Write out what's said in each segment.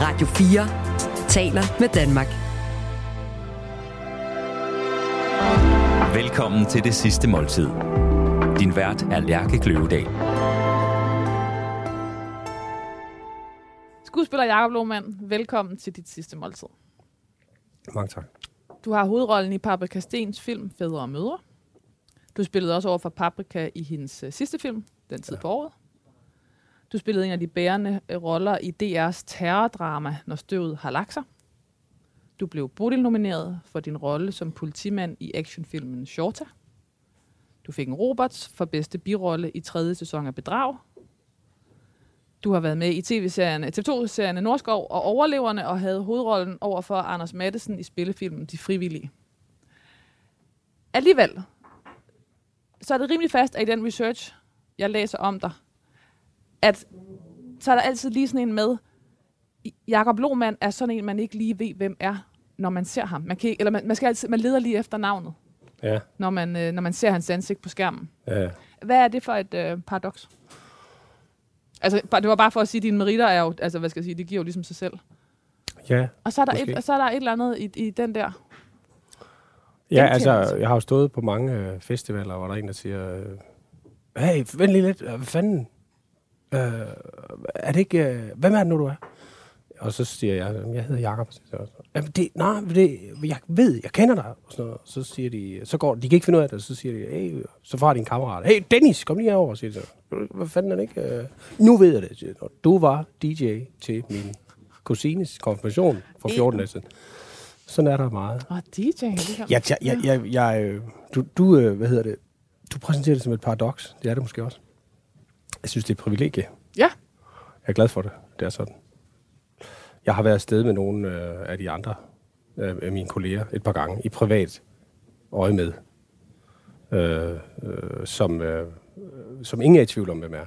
Radio 4 taler med Danmark. Velkommen til det sidste måltid. Din vært er Lærke Kløvedal. Skuespiller Jakob Lohmann, velkommen til dit sidste måltid. Mange tak. Du har hovedrollen i Paprika Stens film Fædre og Mødre. Du spillede også over for Paprika i hendes uh, sidste film, Den tid ja. på året. Du spillede en af de bærende øh, roller i DR's terrordrama, Når støvet har lagt sig. Du blev Bodil-nomineret for din rolle som politimand i actionfilmen Shorta. Du fik en Roberts for bedste birolle i tredje sæson af Bedrag. Du har været med i tv-serien, TV2-serien Norskov og Overleverne og havde hovedrollen over for Anders Mattesen i spillefilmen De Frivillige. Alligevel, så er det rimelig fast, at i den research, jeg læser om dig, at så er der altid lige sådan en med, Jakob Lohmann er sådan en, man ikke lige ved, hvem er, når man ser ham. Man, kan, eller man, man, skal altid, man leder lige efter navnet, Ja, når man, øh, når man ser hans ansigt på skærmen. ja. Hvad er det for et øh, paradoks? Altså, det var bare for at sige, at dine meritter er jo, altså hvad skal jeg sige, det giver jo ligesom sig selv. Ja, Og så er der, Måske. et, og så er der et eller andet i, i den der. ja altså, jeg har jo stået på mange øh, festivaler, hvor der er en, der siger, øh, hey, vent lige lidt, hvad fanden? Øh, er det ikke, øh, hvem er det nu, du er? Og så siger jeg, "Jamen, jeg hedder jeg, Jamen, det, nej, det, jeg ved, jeg kender dig. Og sådan noget. Så siger de, så går, de kan ikke finde ud af det, så siger de, hey, så får de en kammerat. Hey, Dennis, kom lige herover, siger de så. Hvad fanden er det ikke? Øh, nu ved jeg det, siger de. Du var DJ til min kusines konfirmation for 14 dage siden. Sådan er der meget. Åh, DJ. Ligesom. Jeg, jeg, jeg, jeg, jeg, du, du, øh, hvad hedder det? Du præsenterer det som et paradoks. Det er det måske også. Jeg synes, det er et privilegie. Ja. Jeg er glad for det. Det er sådan. Jeg har været afsted med nogle øh, af de andre øh, af mine kolleger et par gange i privat øje med, øh, øh, som, øh, som ingen er i tvivl om, hvem er.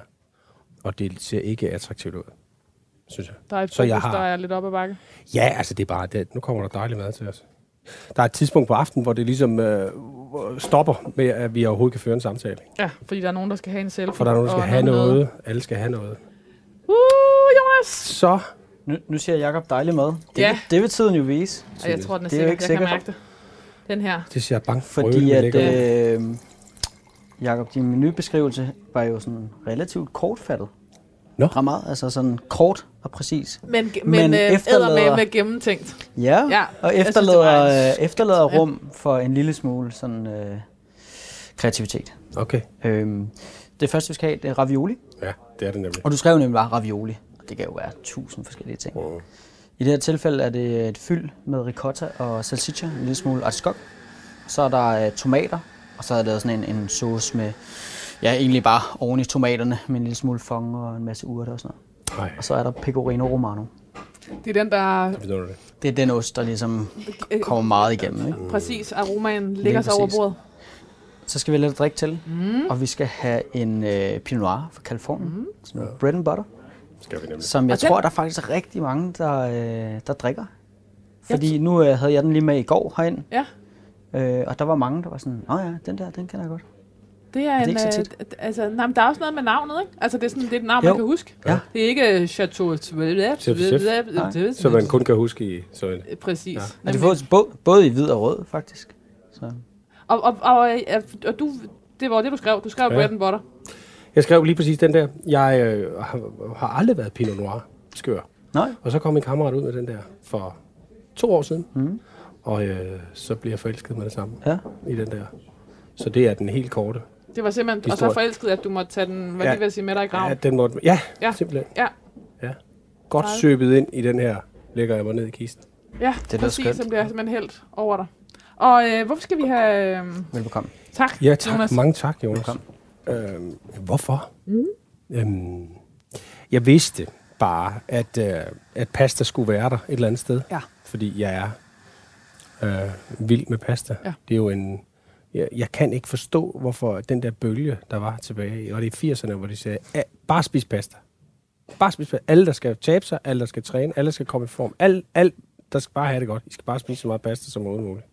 Og det ser ikke attraktivt ud, synes jeg. Der er et Så fokus, jeg har- der er lidt op ad bakke. Ja, altså det er bare, det, nu kommer der dejlig mad til os. Der er et tidspunkt på aftenen, hvor det ligesom øh, stopper med, at vi overhovedet kan føre en samtale. Ja, fordi der er nogen, der skal have en selfie. For der er nogen, der skal have med. noget. Alle skal have noget. Uh, Jonas! Så, Nu, nu siger Jakob dejlig mad. Det, Ja. det vil tiden jo vise. Og jeg tror, den er, Det er sikker. Jeg ikke kan sikkert. mærke det. Den her. det siger jeg bange for. Fordi at, øh, Jakob, din menubeskrivelse var jo sådan relativt kortfattet. Nå. Ret meget, altså sådan kort og præcis. Men, men, Men øh, efterlader- efterlader... med gennemtænkt. Ja, Ja, og jeg synes, efterlader, en- efterlader rum for en lille smule sådan øh, kreativitet. Okay. Øhm, det første, vi skal have, det er ravioli. Ja, det er det nemlig. Og du skrev nemlig bare ravioli. Og det kan jo være tusind forskellige ting. Mm. I det her tilfælde er det et fyld med ricotta og salsiccia, en lille smule artiskok. Så er der øh, tomater, og så er der sådan en, en sauce med, ja, egentlig bare oven i tomaterne, med en lille smule fong og en masse urter og sådan noget. Nej, Og så er der pecorino romano. Det er den, der det? Er den ost, der ligesom øh, kommer meget igennem. Ikke? præcis aromaen ligger sig over bordet. Så skal vi have lidt at drikke til, mm. og vi skal have en øh, Pinot Noir fra Kalifornien. Mm. Sådan noget bread and butter, Skal vi nemlig. som jeg Og den- tror, der er faktisk rigtig mange, der, øh, der drikker. Fordi nu øh, havde jeg den lige med i går herind, Ja, øh, og der var mange, der var sådan, åh ja, den der, den kender jeg godt. Det er, det en, ikke så øh, tit? altså, nej, men der er også noget med navnet, ikke? Altså, det er, sådan, det er et navn, Jo. man kan huske. Ja. Det er ikke Chateau... Så man kun kan huske i sådan en. Præcis. Og det fået både, både i hvid og rød, faktisk. Så. Og, og, og, øh, og du, det var det, du skrev. Du skrev Ja. bread and butter. Jeg skrev lige præcis den der. Jeg øh, har, har aldrig været Pinot Noir skør. Nej, Og så kom min kammerat ud med den der for to år siden. Mm. Og øh, så blev jeg forelsket med det samme ja. i den der. Så det er den helt korte. Det var simpelthen... Og så Historie. forelsket, at du måtte tage den, hvad Ja. ja. vil jeg sige, med dig i Ja, graven. den måtte, ja, Ja. ja, simpelthen. Ja, Ja. Godt Meget. søbet ind i den her, lægger jeg mig ned i kisten. ja, lyder præcis, skønt. som bliver simpelthen helt over dig. Og øh, hvorfor skal vi have... Øh, Velbekomme. tak, Ja, tak. Jonas. Mange tak, Jonas. Øhm, hvorfor? Mm. Øhm, jeg vidste bare, at, øh, at pasta skulle være der et eller andet sted. Ja. Fordi jeg er øh, vild med pasta. Ja. Det er jo en... Jeg, jeg kan ikke forstå, hvorfor den der bølge, der var tilbage i, og det er i 80'erne, hvor de sagde, "Ah, bare spis pasta. Bare spis pasta. Alle, der skal tabe sig, alle, der skal træne, alle, der skal komme i form. Alt, alt der skal bare have det godt. I skal bare spise så meget pasta som overhovedet muligt.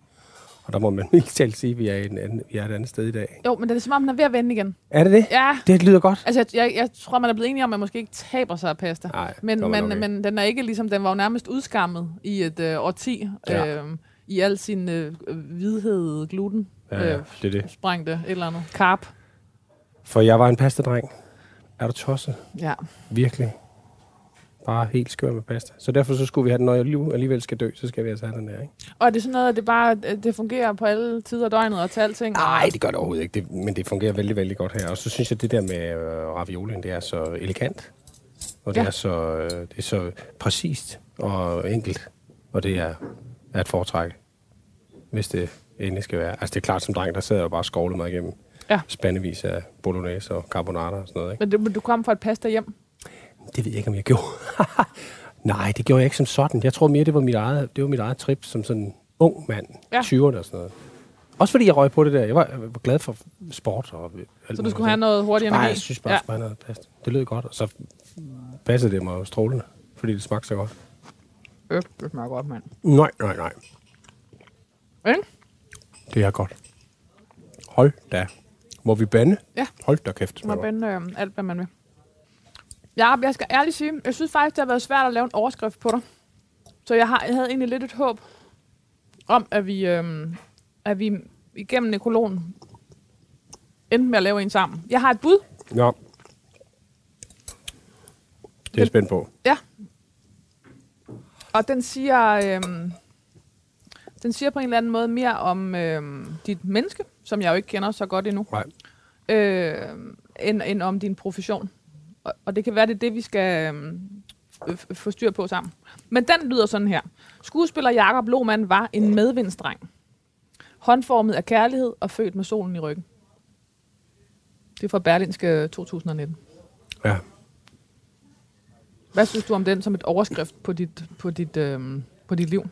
Og der må man mildt talt sige, at vi er, en anden, vi er et andet sted i dag. Jo, men det er som om, den er ved at vende igen. Er det det? Ja, Det lyder godt. altså jeg, jeg, jeg tror, man er blevet enige om, at man måske ikke taber sig af pasta. Nej, Men, man ikke. men den er ikke ligesom, den var jo nærmest udskammet i et øh, årti. Ja. Øh, I al sin øh, hvidhed, gluten, Ja, ja, øh, det er det. sprængte et eller andet. Carb. For jeg var en pastadreng. Er du tosset? Ja. Virkelig. Bare helt skør med pasta. Så derfor så skulle vi have den, når jeg alligevel- skal dø, så skal vi altså have den der, ikke? Og er det sådan noget, at det bare det fungerer på alle tider af døgnet og til alting? Nej, det gør det overhovedet ikke. Det, men det fungerer vældig, vældig godt her. Og så synes jeg, det der med øh, raviolien, det er så elegant. Og det, Ja. er så, øh, det er så præcist og enkelt. Og det er, er et foretræk, hvis det endelig skal være. Altså det er klart, som dreng, der sidder jeg jo bare og skovlede mig igennem Ja. spandevis af bolognese og carbonara og sådan noget. Ikke? Men du, men du kom fra et pasta hjem. Det ved jeg ikke, om jeg gjorde. Nej, det gjorde jeg ikke som sådan. Jeg tror mere, det var mit eget, det var mit eget trip som sådan ung mand. Ja. 20'erne og sådan noget. Også fordi jeg røg på det der. Jeg var, jeg var glad for sport. Og Så du skulle have noget hurtig energi? Nej, jeg synes bare, ja. noget pasta. Det lød godt, og så passede det mig strålende, fordi det smagte så godt. Øh, det smager godt, mand. Nej, nej, nej. Ikke? Det er godt. Hold da. Må vi bande? Ja. Hold da kæft. må bende øh, alt, hvad man vil. Ja, jeg skal ærligt sige, jeg synes faktisk, det har været svært at lave en overskrift på dig. Så jeg, har, jeg havde egentlig lidt et håb om, at vi, øh, at vi igennem nekrologen endte med at lave en sammen. Jeg har et bud. Nå. Det er jeg spændt på. Ja. Og den siger, øhm, den siger på en eller anden måde mere om øhm, dit menneske, som jeg jo ikke kender så godt endnu, Nej. øh, end, end om din profession. Og, og det kan være, det er det, vi skal f- få styr på sammen. Men den lyder sådan her. Skuespiller Jakob Lohmann var en medvindsdreng. Håndformet af kærlighed og født med solen i ryggen. Det er fra Berlinske 2019. Ja. Hvad synes du om den som et overskrift på dit, på dit, øhm, på dit liv?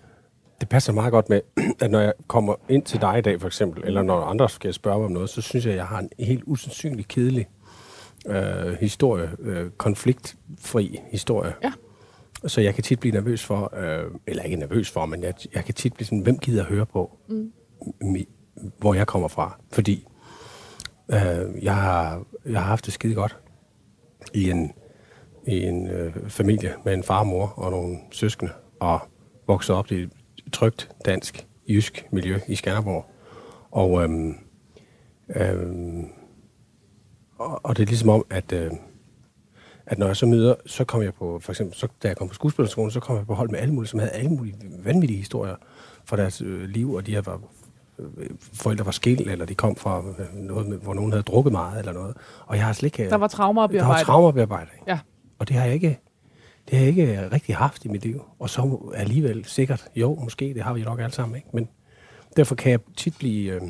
Det passer meget godt med, at når jeg kommer ind til dig i dag, for eksempel, eller når andre skal spørge mig om noget, så synes jeg, at jeg har en helt usandsynlig kedelig øh, historie, øh, konfliktfri historie. Ja. Så jeg kan tit blive nervøs for, øh, eller ikke nervøs for, men jeg, jeg kan tit blive sådan, hvem gider at høre på, mm. mi, hvor jeg kommer fra. Fordi øh, jeg, har, jeg har haft det skide godt i en, i en øh, familie med en far og mor og nogle søskende, og vokset op i et trygt dansk, jysk miljø i Skanderborg. Og, øhm, øhm, og, og det er ligesom om, at, øh, at når jeg så møder, så kom jeg på, for eksempel, så, da jeg kom på skuespillerskolen, så kom jeg på hold med alle mulige, som havde alle mulige vanvittige historier fra deres øh, liv, og de her var, øh, forældre var skilt, eller de kom fra øh, noget, hvor nogen havde drukket meget, eller noget. Og jeg har slet ikke... Der var traumer at der var traumabearbejde. Ja. Og det har jeg ikke, det har jeg ikke rigtig haft i mit liv. Og så alligevel sikkert, jo, måske, det har vi nok alle sammen, ikke? Men derfor kan jeg tit blive, øh,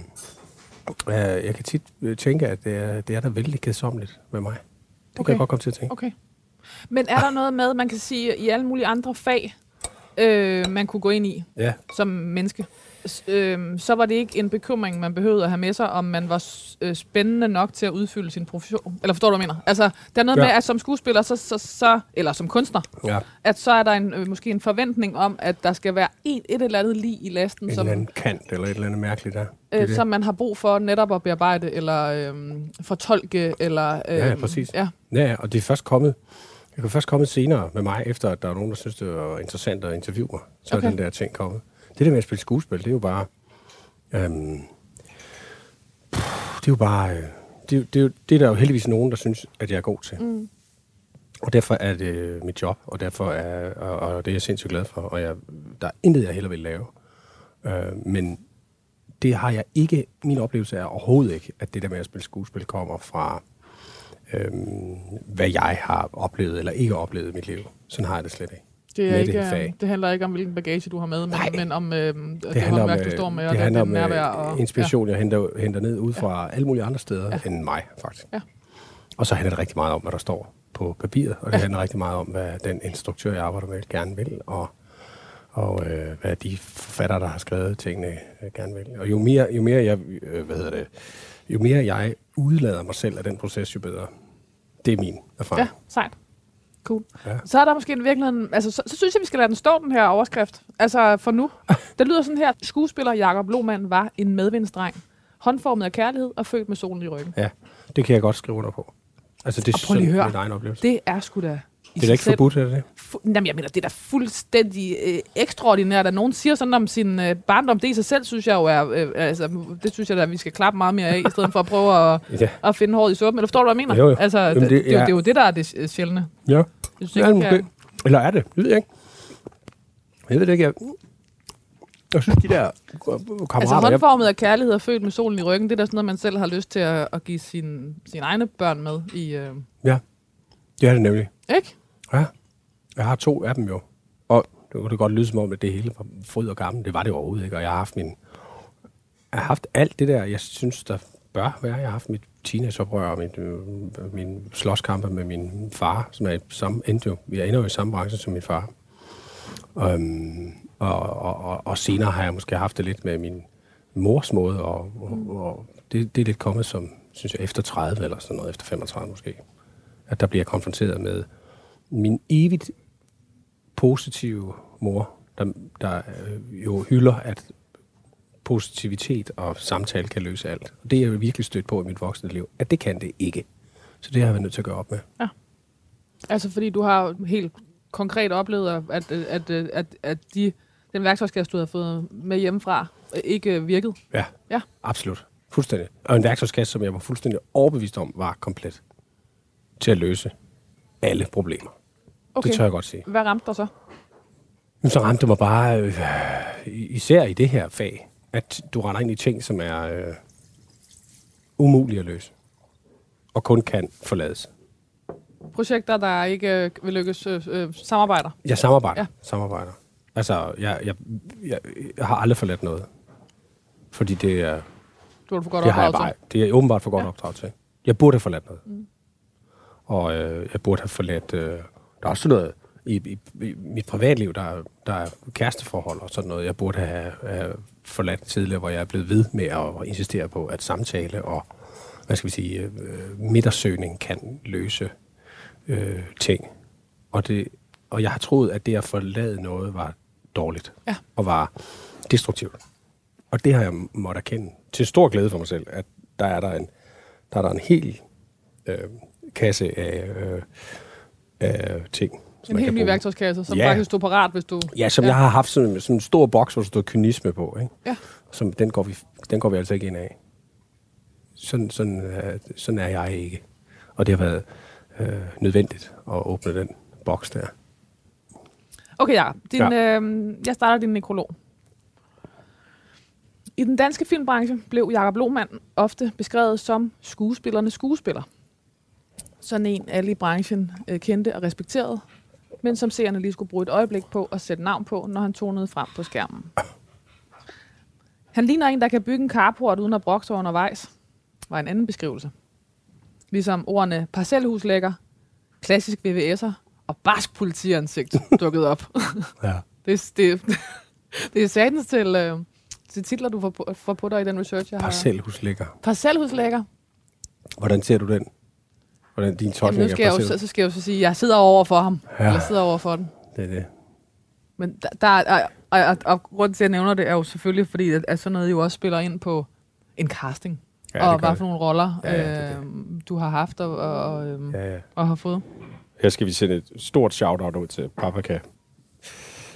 øh, jeg kan tit øh, tænke, at det er, det er da vældig kedsommeligt med mig. Det okay. Kan jeg godt komme til at tænke. Okay. Men er der noget med, man kan sige, i alle mulige andre fag, øh, man kunne gå ind i Ja, som menneske, øh, så var det ikke en bekymring, man behøvede at have med sig, om man var øh, spændende nok til at udfylde sin profession. Eller forstår du, hvad jeg mener? Altså, der er noget Ja. med, at som skuespiller, så, så, så, eller som kunstner, ja. at så er der en, øh, måske en forventning om, at der skal være et, et eller andet lige i lasten, En som, eller anden kant, eller et eller andet mærkeligt der. Er øh, det. som man har brug for netop at bearbejde, eller øh, fortolke, eller... Øh, Ja, ja, præcis. Ja, Ja, og det er først kommet, det er først kommet senere med mig, efter at der er nogen, der synes, det var interessant at interviewe mig. Så Okay. er den der ting kommet. Det der med at spille skuespil, det er jo bare... Øhm, det er jo bare... øh, Det, det, det er der jo heldigvis nogen, der synes, at jeg er god til. Mm. Og derfor er det mit job, og derfor er, og, og det er jeg sindssygt glad for. Og jeg, der er intet, jeg heller vil lave. Øh, men det har jeg ikke, min oplevelse er overhovedet ikke, at det der med at spille skuespil kommer fra, øhm, hvad jeg har oplevet eller ikke oplevet i mit liv. Sådan har jeg det slet ikke. Det, er ikke, det det, fag. det handler ikke om, hvilken bagage du har med, men, Nej. men om øh, det, det håndværk, du øh, står med, det og det, handler det nærvær. øh, Og, inspiration, jeg henter, henter ned ud fra alle mulige andre steder Ja. ja. end mig, faktisk. Ja. Og så handler det rigtig meget om, hvad der står på papiret, og det ja. handler rigtig meget om, hvad den instruktør, jeg arbejder med, gerne vil, og, og øh, hvad de forfattere, der har skrevet tingene, øh, gerne vil. Og jo mere, jo mere jeg, øh, hvad hedder det, jo mere jeg udlader mig selv af den proces, jo bedre. Det er min erfaring. Ja, sejt. Cool. Ja. Så er der måske en virkeligheden... Altså, så, så synes jeg, vi skal lade den stå, den her overskrift. Altså, for nu. Det lyder sådan her. Skuespiller Jakob Lohmann var en medvindsdreng. Håndformet af kærlighed og født med solen i ryggen. Ja, det kan jeg godt skrive under på. Altså, det er Og prøv lige høre. min egen oplevelse. Det er sgu da... i Det er da ikke selv forbudt, er det? Fu- Jamen, jeg mener, det er da fuldstændig øh, ekstraordinært, at nogen siger sådan om sin øh, barndom. Det i sig selv, synes jeg jo er... Øh, altså, det synes jeg da, at vi skal klappe meget mere af, i stedet for at prøve at, Ja. at finde håret i suppen. Eller forstår du, hvad jeg mener? Jo, jo. Altså, Jamen, det, det- det, det, er jo- ja. det er jo det, der er det øh, sjældne. Ja. Jeg synes Ja, ikke, måske. Eller er det? Det ved jeg ikke. Jeg ved det ikke. Jeg, jeg synes, de der kammerater... Altså jeg, håndformet af kærlighed og født med solen i ryggen, det er da sådan noget, man selv har lyst til at, at give sine sin egne børn med i... Øh, ja, det er det nemlig. ikke? Ja. Jeg har to af dem jo. Og det kunne det godt lyde som om, at det hele var fryd og gammel. Det var det overhovedet ikke. Og jeg har haft min... Jeg har haft alt det der, jeg synes, der bør være. Jeg har haft mit teenageoprør og min, øh, min slåskampe med min far, som er i samme, endte jo, vi ender jo i samme branche som min far. Um, og, og, og, og, senere har jeg måske haft det lidt med min mors måde, og, og, og det, det er lidt kommet som, synes jeg, efter 30 eller sådan noget, efter 35 måske. At der bliver konfronteret med min evigt positive mor, der, der øh, jo hylder, at positivitet og samtale kan løse alt. Og det er jeg virkelig stødt på i mit voksne liv, at det kan det ikke. Så det har jeg været nødt til at gøre op med. Altså, fordi du har helt konkret oplevet, at, at, at, at, at de, den værktøjskasse, du havde fået med hjemmefra, ikke virkede. Ja, Ja. absolut. Fuldstændig. Og en værktøjskasse, som jeg var fuldstændig overbevist om, var komplet til at løse alle problemer. Okay. Det tør jeg godt sige. Hvad ramte dig så? Så ramte det mig bare, øh, især i det her fag, at du render ind i ting, som er øh, umulige at løse. Og kun kan forlades. Projekter, der ikke øh, vil lykkes øh, øh, samarbejder. Jeg samarbejder. Ja. Ja. samarbejder. Altså, jeg, jeg, jeg, jeg har aldrig forladt noget. Fordi det er, Du har for godt det har jeg bare, til. det er åbenbart for godt Ja. ja. opdraget til. Jeg burde have forladt noget. Mm. Og øh, jeg burde have forladt... Øh, der er også noget i, i, i mit privatliv, der, er- der er kæresteforhold og sådan noget. Jeg burde have, have forladt tidligere, hvor jeg er blevet ved med at insistere på, at samtale og hvad skal vi sige, øh, midtersøgning kan løse øh, ting. Og, det, og jeg har troet, at det at forlade noget var dårligt Ja. og var destruktivt. Og det har jeg måttet erkende til stor glæde for mig selv, at der er der en, der er der en hel øh, kasse af, øh, af ting. En helt ny værktøjskasse, som Ja. faktisk stod parat, hvis du... Ja, som ja. jeg har haft sådan, sådan en stor boks, hvor der stod kynisme på. Ikke? Ja. Som, den, går vi, den går vi altså ikke ind af. Sådan, sådan, øh, sådan er jeg ikke. Og det har været øh, nødvendigt at åbne den boks der. Okay, ja. Din, Ja. ja. Øh, jeg starter din nekrolog. I den danske filmbranche blev Jakob Lohmann ofte beskrevet som skuespillernes skuespiller. Sådan en alle i branchen øh, kendte og respekterede, men som seerne lige skulle bruge et øjeblik på at sætte navn på, når han tonede frem på skærmen. Han ligner en, der kan bygge en carport uden at brokke sig undervejs, var en anden beskrivelse. Ligesom ordene parcelhuslægger, klassisk VVS'er og barsk politiansigt dukket op. Ja. Det, det, det er satans til, øh, til titler, du får på, får på dig i den research, jeg har. Parcelhuslægger. Parcelhuslægger. Hvordan ser du den? Hvordan din Jamen, tolkning nu skal jeg af jo, så, så skal jeg jo så sige, at jeg sidder over for ham. Ja. Jeg sidder over for den. Det er det. Men der, der er, og, og, og grunden til, at jeg nævner det, er jo selvfølgelig, fordi at, at sådan noget jo også spiller ind på en casting. Ja, og det hvad det. for nogle roller, Ja, ja, det er øh, du har haft og, og, og, øh, Ja, ja. og har fået. Her skal vi sende et stort shout-out ud til Paprika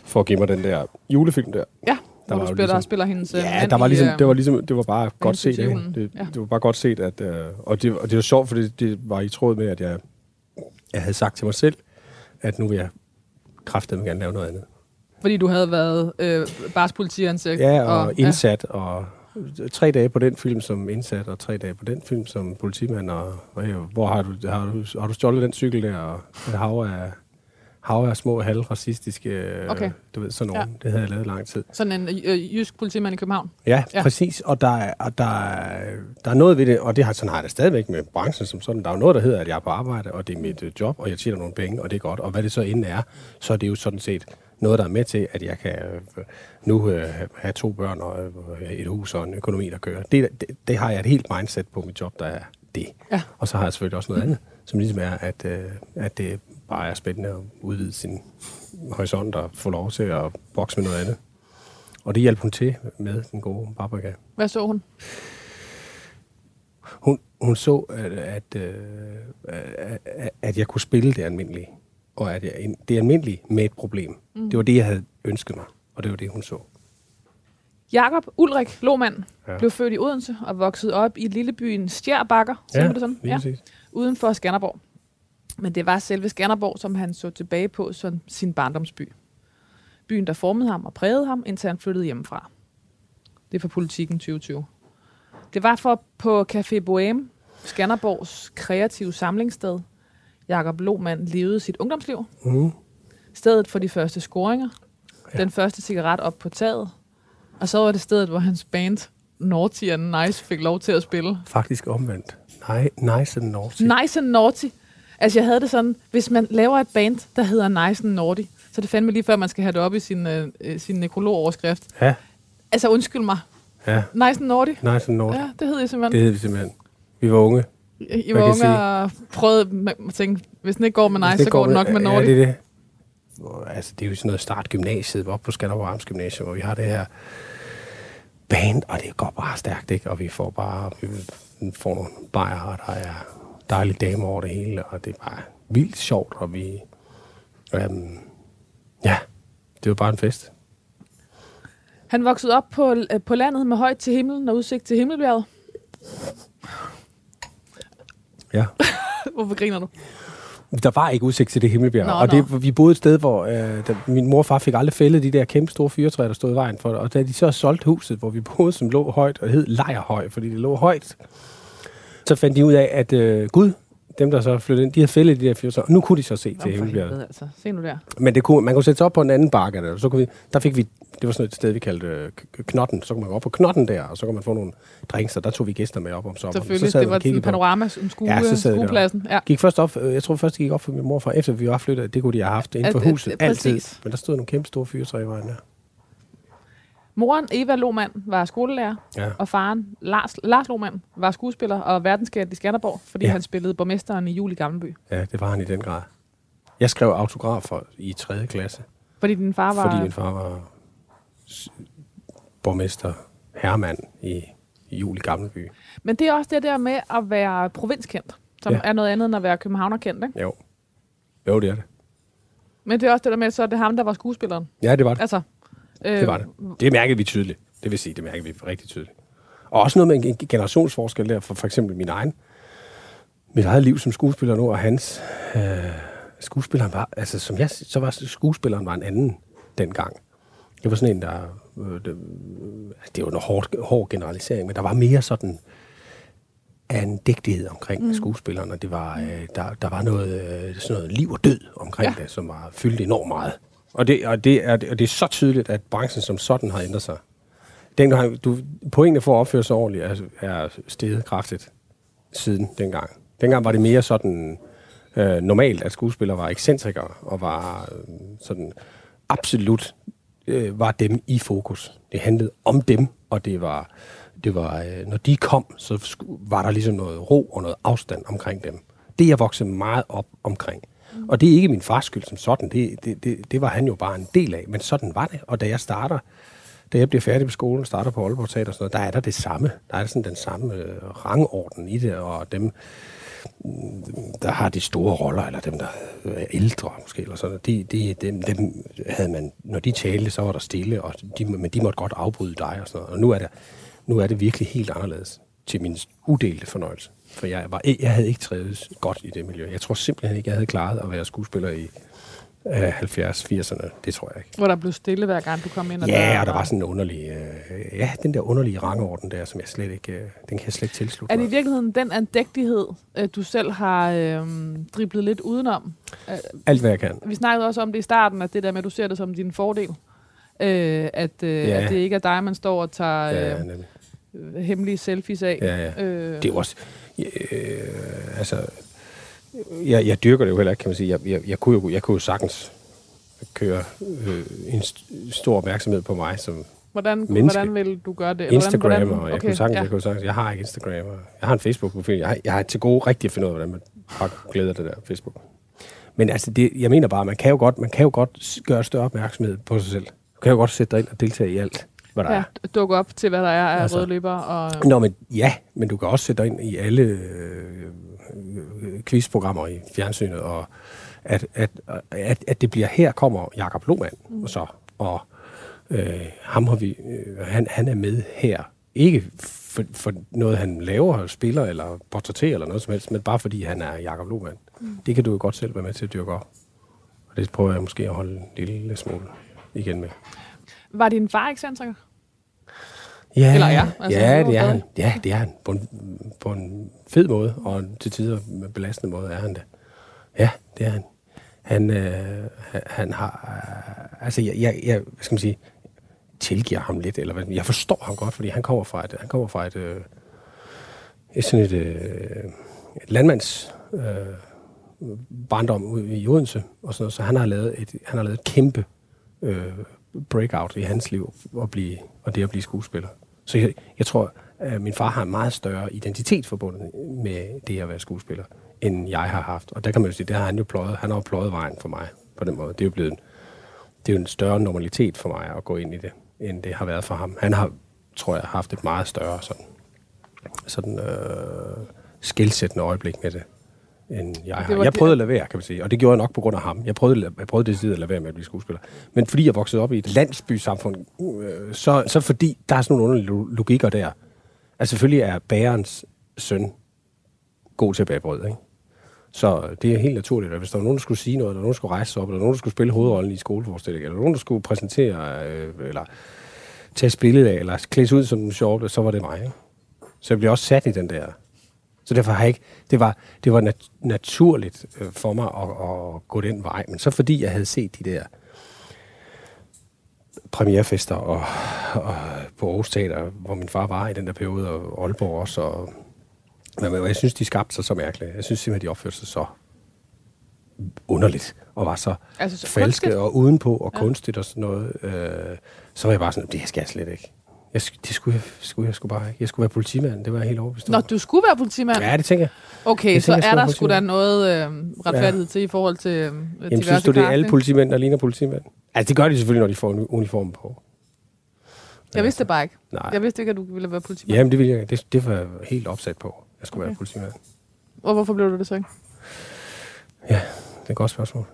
for at give mig den der julefilm der. Ja, hvor var du spiller, ligesom- spiller hendes øh, Ja, der var i, ligesom, øh, det var ligesom, det var bare godt set af hende. Det, Ja. det var bare godt set, at, øh, og, det, og det var sjovt, fordi det, det var i tråd med, at jeg, jeg havde sagt til mig selv, at nu vil jeg kraftedeme gerne lave noget andet. Fordi du havde været øh, bars politiansigt. Ja, og, og indsat, og tre dage på den film som indsat, og tre dage på den film som politimand, og, og ja, hvor har du, har, du, har du stjålet den cykel der, og et hav af, hav af små halvracistiske, øh, Okay. du ved, sådan nogle. Ja. Det havde jeg lavet lang tid. Sådan en øh, jysk politimand i København. Ja, Ja. præcis. Og, der er, og der, er, der er noget ved det, og det har, sådan har jeg det stadigvæk med branchen som sådan. Der er jo noget, der hedder, at jeg er på arbejde, og det er mit øh, job, og jeg tjener nogle penge, og det er godt. Og hvad det så end er, så er det jo sådan set noget, der er med til, at jeg kan øh, nu øh, have to børn og øh, et hus og en økonomi, der kører. Det, det, det har jeg et helt mindset på mit job, der er det. Ja. Og så har jeg selvfølgelig også noget andet, som ligesom er, at, øh, at det bare er spændende at udvide sin horisont og få lov til at bokse med noget andet. Og det hjalp hun til med, den gode paprika. Hvad så hun? Hun, hun så, at, at, øh, at, at jeg kunne spille det almindelige. Og at jeg, det almindelige med et problem. Mm. Det var det, jeg havde ønsket mig. Og det var det, hun så. Jakob Ulrik Lohmann Ja. ja. blev født i Odense og voksede op i lillebyen Stjerbakker, siger man det sådan? præcis. uden for Skanderborg. Men det var selve Skanderborg, som han så tilbage på som sin barndomsby. Byen, der formede ham og prægede ham, indtil han flyttede hjemmefra. Det er for politikken 2020. Det var for på Café Bohème, Skanderborgs kreative samlingssted. Jakob Lohmann levede sit ungdomsliv. Mm. Stedet for de første scoringer. Ja. Den første cigaret op på taget. Og så var det stedet, hvor hans band Naughty and Nice fik lov til at spille. Faktisk omvendt. Nej, nice and naughty. Nice and Naughty. Altså, jeg havde det sådan, hvis man laver et band, der hedder Nice and Naughty, så er det fandme lige før, man skal have det op i sin, øh, øh, sin nekrologoverskrift. Ja, Altså, undskyld mig. ja. Nice and Naughty. Nice and naughty. Ja, det hed jeg simpelthen. Det hed vi simpelthen. Vi var unge. I, I var unge og prøvede at tænke, hvis den ikke går med Nice, så går den nok med Naughty. Ja, det er det. Altså, det er jo sådan noget start gymnasiet, oppe på Skanderborg Arms Gymnasium, hvor vi har det her band, og det går bare stærkt, ikke? Og vi får bare, vi får nogle bajer, og der er dejlige damer over det hele, og det er bare vildt sjovt, og vi, øhm, ja, det var bare en fest. Han voksede op på, øh, på landet med højt til himlen og udsigt til himmelbjerget. Ja. Hvorfor griner du? Der var ikke udsigt til det himmelbjerg, Nå, og nå. det, vi boede et sted, hvor øh, der, min mor og far fik aldrig fældet de der kæmpe store fyretræer, der stod i vejen for det. Og da de så solgte huset, hvor vi boede, som lå højt, og hed Lejerhøj, fordi det lå højt, så fandt de ud af, at øh, Gud, dem der så flyttede ind, de havde fældet de der og nu kunne de så se Nå, til himmelbjerget. altså. Se nu der. Men det kunne, man kunne sætte sig op på en anden bakke, der, så kunne vi, der fik vi, det var sådan et sted, vi kaldte øh, Knotten, så kunne man gå op på Knotten der, og så kunne man få nogle drinks, og der tog vi gæster med op om sommeren. Selvfølgelig, så det var sådan på- panorama, en skue, Ja, så skuepladsen. Ja. gik først op, øh, jeg tror først det gik op for min mor, for efter vi var flyttet, det kunne de have haft inden for huset, altid. Men der stod nogle kæmpe store fyretræer i vejen der. Moren, Eva Lohmann, var skolelærer, Ja. og faren, Lars, Lars Lohmann, var skuespiller og verdenskendt i Skanderborg, fordi Ja. han spillede borgmesteren i Jul i Gammelby. ja, det var han i den grad. Jeg skrev autografer i 3. klasse, Fordi din far var... fordi min far var borgmester Hermand i, i jul i Gammelby. Men det er også det der med at være provinskendt, som Ja. er noget andet end at være københavnerkendt, ikke? Jo. Jo, det er det. Men det er også det der med, så er det ham, der var skuespilleren. Ja, det var det. Altså, Det var det. Det mærkede vi tydeligt. Det vil sige, det mærkede vi rigtig tydeligt. Og også noget med en generationsforskel der, for for eksempel min egen, mit eget liv som skuespiller nu, og hans øh, skuespilleren var, altså som jeg, så var skuespilleren var en anden dengang. Det var sådan en, der, øh, det, øh, det var en hård, hård generalisering, men der var mere sådan en dægtighed omkring mm. skuespilleren, og det var, øh, der, der var noget, øh, sådan noget liv og død omkring. Ja. det, som var fyldt enormt meget. Og det, og, det er, og det er så tydeligt, at branchen som sådan har ændret sig. Dengang, du, du, pointene for at opføre sig ordentligt er, er steget kraftigt siden dengang. Dengang var det mere sådan øh, normalt, at skuespillere var ekscentrikere og var øh, sådan absolut øh, var dem i fokus. Det handlede om dem, og det var, det var øh, når de kom, så var der ligesom noget ro og noget afstand omkring dem. Det er jeg vokset meget op omkring. Og det er ikke min fars skyld som sådan, det, det, det, det var han jo bare en del af, men sådan var det. Og da jeg starter, da jeg bliver færdig på skolen, starter på Aalborg Teater og sådan noget, der er der det samme. Der er sådan den samme øh, rangorden i det, og dem, mm, der har de store roller, eller dem, der er ældre måske, eller sådan, de, de, dem, dem havde man, når de talte, så var der stille, og de, men de måtte godt afbryde dig og sådan noget. Og nu er, det, nu er det virkelig helt anderledes til min udelte fornøjelse. For jeg, var, jeg havde ikke trivet godt i det miljø. Jeg tror simpelthen ikke, jeg havde klaret at være skuespiller i øh, 70-80'erne. Det tror jeg ikke. hvor der blev stille, hver gang du kom ind. Ja, og der var sådan en underlig, øh, ja, den der underlige rangorden der, som jeg slet ikke, øh, den kan jeg slet ikke tilslutte Er det i virkeligheden den andægtighed, øh, du selv har øh, driblet lidt udenom? Alt, hvad jeg kan. Vi snakkede også om det i starten, at det der med, at du ser det som din fordel. Øh, at, øh, Ja. at det ikke er dig, man står og tager Ja, øh, nemlig. hemmelige selfies af. ja, ja. Øh, Det er også, øh, altså, jeg, jeg dyrker det jo heller ikke, kan man sige. Jeg, jeg, jeg, kunne, jo, jeg kunne jo sagtens køre øh, en st- stor opmærksomhed på mig som hvordan, menneske. hvordan vil du gøre det? Instagram, hvordan, og jeg, kunne sagtens, ja. jeg kunne sagtens, jeg har ikke Instagram, og jeg har en Facebook-profil. Jeg har, jeg har til gode rigtig at finde ud af, hvordan man bare glæder det der Facebook. Men altså, det, jeg mener bare, man kan jo godt, man kan jo godt gøre større opmærksomhed på sig selv. Du kan jo godt sætte dig ind og deltage i alt, hvad der Ja, er. dukke op til, hvad der er af Altså. røde løber. Og, Nå, men ja, men du kan også sætte dig ind i alle øh, øh, quizprogrammer i fjernsynet, og at, at, at, at det bliver, her kommer Jakob Lohmann, mm. og så, og øh, ham har vi, øh, han, han er med her, ikke for, for noget, han laver, eller spiller, eller portrætterer, eller noget som helst, men bare fordi han er Jakob Lohmann. Mm. Det kan du jo godt selv være med til at dyrke op. Og det prøver jeg måske at holde en lille smule igen med. var din far ekscentriker? Ja, Eller ja, altså, ja, det er han. Ja, det er han. På en, på en fed måde, og til tider belastende måde er han det. Ja, det er han. Han, øh, han- han har... Øh, altså, jeg, jeg, jeg, hvad skal man sige, tilgiver ham lidt, eller hvad, jeg forstår ham godt, fordi han kommer fra et, han kommer fra et, øh, et sådan et, øh, et landmands øh, barndom ude i Odense, og sådan noget, så han har lavet et, han har lavet et kæmpe øh, breakout i hans liv, og, blive, og det at blive skuespiller. Så jeg, jeg tror, at min far har en meget større identitet forbundet med det at være skuespiller, end jeg har haft. Og der kan man jo sige, det har han jo pløjet. Han har jo pløjet vejen for mig på den måde. Det er jo blevet en, det er jo en større normalitet for mig at gå ind i det, end det har været for ham. Han har, tror jeg, haft et meget større sådan, sådan øh, skældsættende øjeblik med det, end jeg har. Jeg det- prøvede at lade være, kan man sige, og det gjorde jeg nok på grund af ham. Jeg prøvede, jeg prøvede det at lade være med at blive skuespiller. Men fordi jeg voksede op i et landsbysamfund, øh, så, så fordi der er sådan nogle underlige lo- logikker der. Altså selvfølgelig er bærens søn god til at bage brød, ikke? Så det er helt naturligt, at hvis der var nogen, der skulle sige noget, eller nogen, der skulle rejse sig op, eller nogen, der skulle spille hovedrollen i skoleforestilling, eller nogen, der skulle præsentere, øh, eller tage et billede af, eller klædes ud som en sjov, så var det mig. Ikke? Så jeg blev også sat i den der. Så derfor har jeg ikke, det var, det var nat- naturligt øh, for mig at, at, gå den vej. Men så fordi jeg havde set de der premierefester og, og på Aarhus Teater, hvor min far var i den der periode, og Aalborg også, og men jeg synes, de skabte sig så mærkeligt. Jeg synes simpelthen, de opførte sig så underligt, og var så Altså, så falske kunstigt? og udenpå og ja. kunstigt og sådan noget. Øh, så var jeg bare sådan, det skal jeg slet ikke. Jeg, det skulle jeg, skulle jeg sgu bare ikke. Jeg skulle være politimand, det var jeg helt overbevist. Når du skulle være politimand? Ja, det tænker jeg. Okay, Jeg så tænker, er der sgu da noget øh, retfærdighed til i forhold til øh, Jamen, synes du, det er alle politimænd, der ligner politimænd? Altså, det gør de selvfølgelig, når de får en uniform på. Jeg vidste det bare ikke. Nej. Jeg vidste ikke, at du ville være politimand. Jamen, det, ville jeg, det, det var jeg helt opsat på, at jeg skulle Okay. være politimand. Og hvorfor blev du det så ikke? Det er et godt spørgsmål.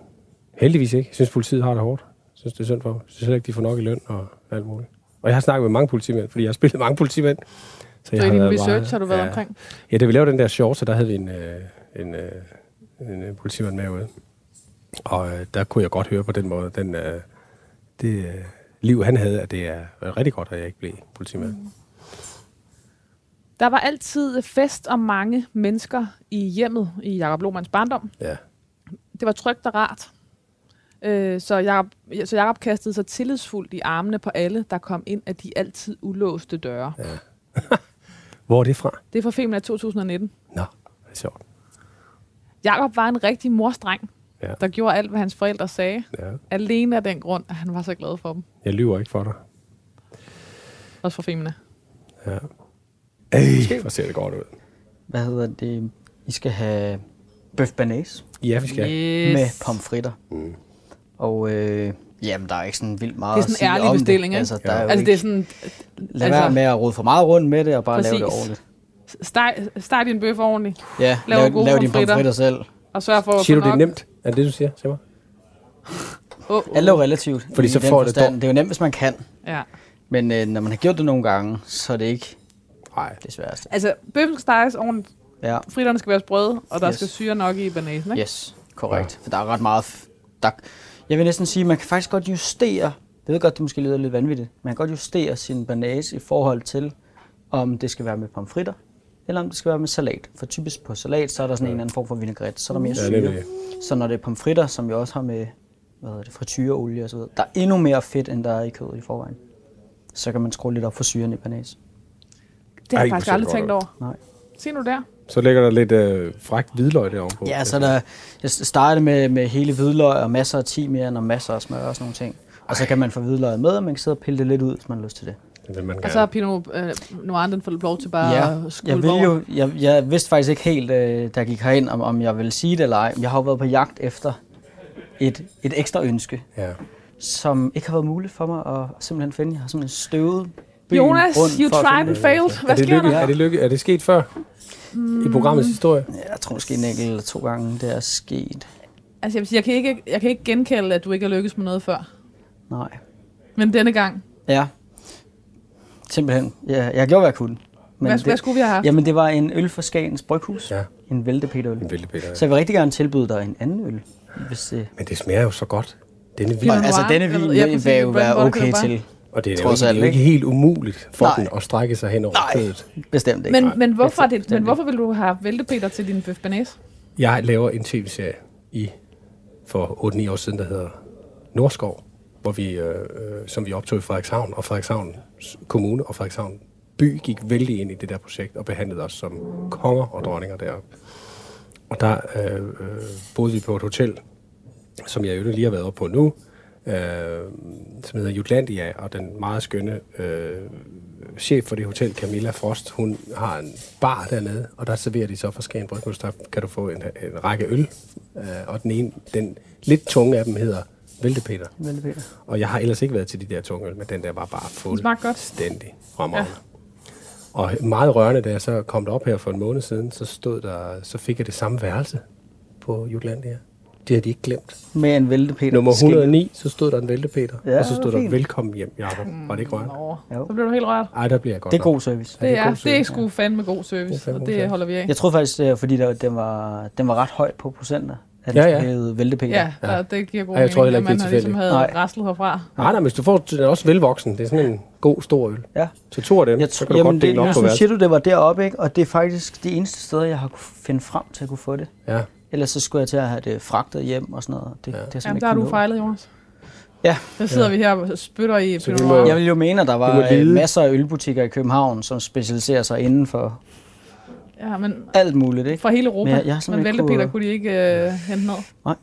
Heldigvis ikke. Jeg synes, politiet har det hårdt. Jeg synes, det er synd for dem. Jeg synes ikke, de får nok i løn og alt muligt. Og jeg har snakket med mange politimænd, fordi jeg har spillet mange politimænd. Så i din research har du været ja, omkring? Ja, da vi lavede den der short, så der havde vi en, øh, en, øh, en, en politimand med ude. Og øh, der kunne jeg godt høre på den måde, den, øh, det øh, liv, han havde, at det er rigtig godt, at jeg ikke blev politimand. Mm. Der var altid fest og mange mennesker i hjemmet i Jakob Lohmanns barndom. Ja. Det var trygt og rart. Øh, så, Jacob, så Jacob kastede sig tillidsfuldt i armene på alle, der kom ind af de altid ulåste døre. ja. Hvor er det fra? Det er fra filmen af 2019. Nå, det er sjovt. Jakob var en rigtig morstreng, Ja. der gjorde alt, hvad hans forældre sagde. Ja. Alene af den grund, at han var så glad for dem. Jeg lyver ikke for dig. Også for filmene. Ja. Ej, hvor ser det godt ud. Hvad hedder det? I skal have bøf banæs Ja, vi skal. Yes. med pomfritter. Mm. Og øh, jamen, der er ikke sådan vildt meget Det er sådan at sige en ærlig om bestilling, ikke? Altså, der Ja. er jo Altså, ikke, det er sådan... lad altså- være med at rode for meget rundt med det, og bare lave det Præcis. ordentligt. Steg, steg din bøf ordentligt, Ja, Lav lav, gode lav dine pomfritter. selv. og sørg for at Siger du, det er nemt? Er det det, du siger? Sig mig. Åh, åh. Alt er jo relativt. Fordi i så får det Det er jo nemt, hvis man kan. Ja. Men øh, når man har gjort det nogle gange, så er det ikke Nej. det sværeste. Altså, bøffen skal steges ordentligt. Ja, Fritterne skal være sprøde, og der Yes. skal syre nok i banasen, ikke? yes, korrekt. For der er ret meget... f- Der, jeg vil næsten sige, at man kan faktisk godt justere... Jeg ved godt, det måske lyder lidt vanvittigt. Man kan godt justere sin banase i forhold til, om det skal være med pomfritter, eller om det skal være med salat. For typisk på salat, så er der sådan en eller anden form for vinaigrette, så er der mere Ja, syre. det er det. Så når det er pomfritter, som vi også har med hvad hedder det, frityreolie og så videre, der er endnu mere fedt, end der er i kødet i forvejen. Så kan man skrue lidt op for syren i banase. Det har jeg Ej, faktisk aldrig det tænkt over. Nej. Se nu der. Så ligger der lidt øh, frækt hvidløg derovre på. Ja, så der, jeg startede med, med hele hvidløg og masser af timian og masser af smør og sådan nogle ting. Og så kan man få hvidløget med, og man kan sidde og pille det lidt ud, hvis man har lyst til det. Det man Og så har Pinot øh, Noir den fået lov til bare ja, at jeg, vil jo, jeg, jeg vidste faktisk ikke helt, øh, da jeg gik herind, om, om jeg ville sige det eller ej. Jeg har jo været på jagt efter et, et ekstra ønske, Ja. som ikke har været muligt for mig at simpelthen finde. Jeg har simpelthen støvet byen Jonas, rundt you tried and det. failed. Hvad er, det sker lykke, der? er, det lykke, er det sket før i programmets historie? Jeg tror måske en enkelt eller to gange, det er sket. Altså, jeg, vil sige, jeg, kan ikke, jeg kan ikke genkalde, at du ikke har lykkes med noget før. Nej. Men denne gang, Ja. Simpelthen. Ja, jeg gjorde, hvad jeg kunne. hvad, det, hvad skulle vi have haft? Jamen, det var en øl fra Skagens Bryghus. Ja. En væltepeterøl. En vældig bedre. Så jeg vil rigtig gerne tilbyde dig en anden øl. Hvis det... Men det smager jo så godt. Denne vin. Altså, denne Jeg vin ja, vil jo være okay til. Og det er jo Trods er jo ikke ikke? helt umuligt for Nej. den at strække sig hen over Nej. kødet. Bestemt ikke. Men, men, hvorfor det, men hvorfor vil du have væltepeter til din bøf banæs? Jeg laver en tv-serie i for 8-9 år siden, der hedder Nordskov, hvor vi, øh, øh, som vi optog i Frederikshavn, og Frederikshavn Kommune og Frederikshavn by gik vældig ind i det der projekt og behandlede os som konger og dronninger deroppe. Og der øh, øh, boede vi på et hotel, som jeg jo lige har været oppe på nu, øh, som hedder Jutlandia, og den meget skønne øh, chef for det hotel, Camilla Frost, hun har en bar dernede, og der serverer de så fra Skagen Bryghus, der kan du få en, en række øl, øh, og den ene, den lidt tunge af dem hedder Væltepeter. Væltepeter. Og jeg har ellers ikke været til de der tunge øl, men den der var bare fuldstændig fremragende. Ja. Og meget rørende, da jeg så kom op her for en måned siden, så stod der, så fik jeg det samme værelse på Jutlandia. Det har de ikke glemt. Med en væltepeter. Nummer skilt. 109, så stod der en væltepeter, Ja, og så det stod der fint. velkommen hjem, Jacob. Var det ikke rørende? Nå, så bliver du helt rørt. Ej, der bliver jeg godt Det er god service. Det det er det er sgu fandme god service, Det er og det holder vi af. Jeg tror faktisk, det fordi der, den, var, den var ret høj på procenter. At Ja, ja. hed væltepeter. Ja, der, det giver god Ja, jeg tror heller mening, ikke, at det er man har ligesom havde Nej. raslet herfra. Nej, nej, hvis du får den er også velvoksen. Det er sådan en god, stor øl. Ja. Så to af dem, Jeg så kan du jamen, godt det, dele op nu på nu værelset. siger du, det var deroppe, ikke? og det er faktisk de eneste steder, jeg har kunne finde frem til at kunne få det. Ja. Ellers så skulle jeg til at have det fragtet hjem og sådan noget. Det, Ja. det er Jamen, der har ikke du nå. fejlet, Jonas. Ja. Der sidder vi her og spytter i Så vi Pinot må- Noir. Jeg vil jo mene, at der var øh, masser af ølbutikker i København, som specialiserer sig inden for Ja, men alt muligt. Ikke? fra hele Europa. Men Men, jeg- jeg men Væltepeter kunne- kunne de ikke øh, hente ned. Nej.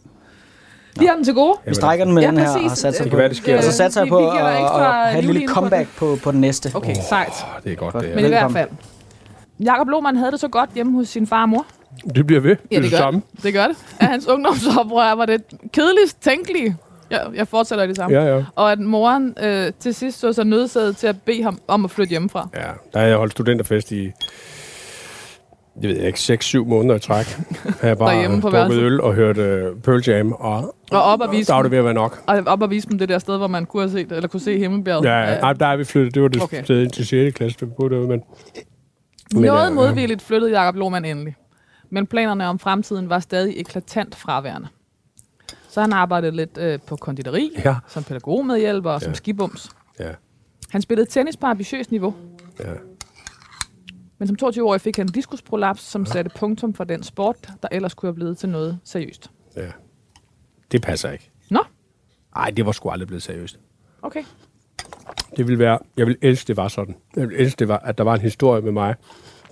Vi har den til gode. Vi strækker den med Ja, den her præcis. og satser Det på, kan være, det sker. og så satser jeg Vi- på at, at have et lille juleline på comeback på, på den næste. Okay, sejt. Åh, det er godt, det Men her. i hvert fald. Jakob Lohmann havde det så godt hjemme hos sin far og mor. Det bliver ved. Ja, det gør det. Det gør det. At hans ungdomsoprør var det kedeligst tænkelige. Jeg, jeg fortsætter det samme. Ja, ja. Og at moren øh, til sidst så sig nødsaget til at bede ham om at flytte hjemmefra. Ja, der har jeg holdt studenterfest i, det ved jeg ikke, 6-7 måneder i træk. Har jeg bare drukket øl og hørt uh, Pearl Jam, og Og op og vise der var det ved at være nok. og op og vise dem det der sted, hvor man kunne have set, eller kunne se himmelbjerget. Ja, ja. Øh, Nej, der er vi flyttet. Det var det Okay. sted til 6. klasse, vi boede derude, men... men, Noget øh, modvilligt flyttede Jakob Lohmann endelig. Men planerne om fremtiden var stadig eklatant fraværende. Så han arbejdede lidt øh, på konditori, Ja, som pædagogmedhjælper og som Ja. skibums. ja, Han spillede tennis på ambitiøst niveau, ja. men som 22-årig fik han en diskusprolaps, som satte punktum for den sport, der ellers kunne have blevet til noget seriøst. ja. Det passer ikke. Nå, Nej, det var sgu aldrig blevet seriøst. okay. Det ville være, jeg vil elske, det var sådan. Jeg vil elske, det var, at der var en historie med mig,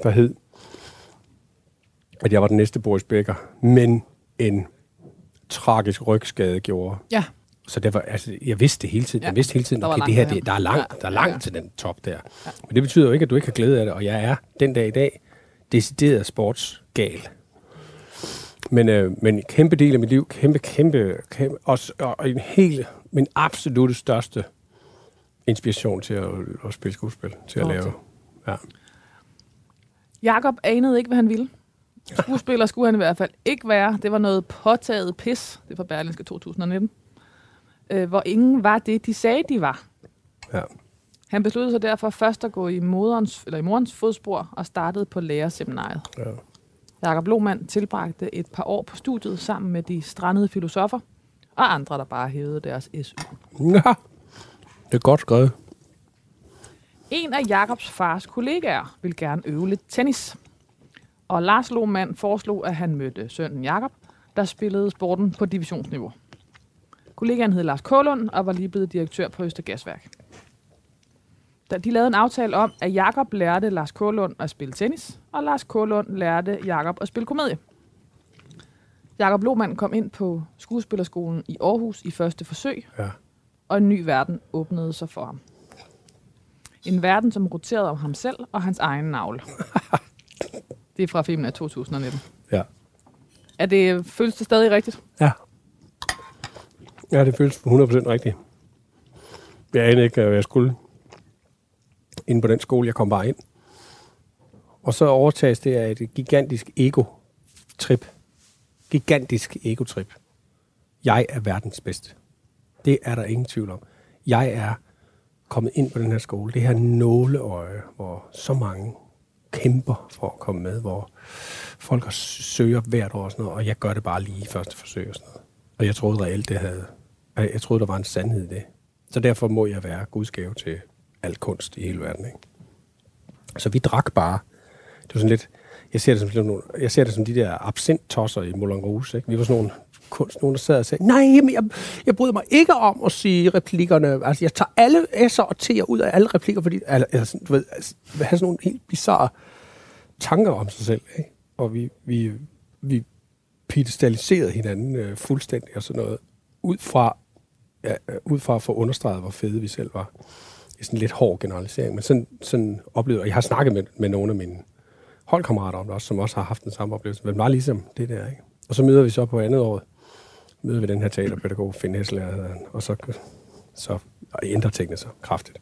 der hed, at jeg var den næste Boris Becker, men en tragisk rygskade gjorde. Ja, Så det var, altså, jeg vidste det hele tiden. Ja, Jeg vidste hele tiden, okay, det her, det, der er langt, Ja, der er langt ja. til den top der. Men det betyder jo ikke, at du ikke har glæde af det, og jeg er den dag i dag decideret sportsgal. Men, øh, men en kæmpe del af mit liv, kæmpe, kæmpe, kæmpe også, og en helt, min absolut største inspiration til at, at spille skuespil, til at Nå, lave. Ja. Jakob anede ikke, hvad han ville. Skuespiller skulle han i hvert fald ikke være. Det var noget påtaget pis. Det var Berlinske 2019. Øh, hvor ingen var det, de sagde, de var. ja. Han besluttede sig derfor først at gå i, moderens, eller i morens fodspor og startede på lærerseminariet. ja. Jakob Lohmann tilbragte et par år på studiet sammen med de strandede filosofer og andre, der bare hævede deres SU. ja. Det er godt skrevet. En af Jakobs fars kollegaer ville gerne øve lidt tennis. Og Lars Lohmann foreslog, at han mødte sønnen Jakob, der spillede sporten på divisionsniveau. Kollegaen hed Lars Kålund og var lige blevet direktør på Østergasværk. Da de lavede en aftale om, at Jakob lærte Lars Kålund at spille tennis, og Lars Kålund lærte Jakob at spille komedie. Jakob Lohmann kom ind på skuespillerskolen i Aarhus i første forsøg, Ja. og en ny verden åbnede sig for ham. En verden, som roterede om ham selv og hans egen navle. Det er fra filmen af 2019. Ja. Er det, føles det stadig rigtigt? Ja. Ja, det føles 100% rigtigt. Jeg anede ikke, hvad jeg skulle ind på den skole. Jeg kom bare ind. Og så overtages det af et gigantisk ego-trip. Gigantisk ego-trip. Jeg er verdens bedste. Det er der ingen tvivl om. Jeg er kommet ind på den her skole. Det her nåleøje, hvor så mange kæmper for at komme med, hvor folk søger hvert år og sådan noget, og jeg gør det bare lige i første forsøg og sådan noget. Og jeg troede reelt, det havde... Jeg troede, der var en sandhed i det. Så derfor må jeg være gudsgave til al kunst i hele verden. Ikke? Så vi drak bare. Det var sådan lidt... Jeg ser det som, sådan nogle, jeg ser det som de der absint-tosser i Moulin Rouge. Ikke? Vi var sådan nogle kunst, nogen der sad og sagde, nej, men jeg, jeg bryder mig ikke om at sige replikkerne. Altså, jeg tager alle S'er og T'er ud af alle replikker, fordi, eller, altså, du ved, altså, have sådan nogle helt bizarre tanker om sig selv. Ikke? Og vi, vi, vi pedestaliserede hinanden øh, fuldstændig og sådan noget, ud fra, ja, øh, ud fra at få understreget, hvor fede vi selv var. Det er sådan en lidt hård generalisering, men sådan, sådan oplevede jeg. Jeg har snakket med, med nogle af mine holdkammerater om det også, som også har haft den samme oplevelse, men bare ligesom det der. Ikke? Og så møder vi så på andet år, møder vi den her teaterpædagog, Finn Hessler, og så, så ændrer tingene sig kraftigt.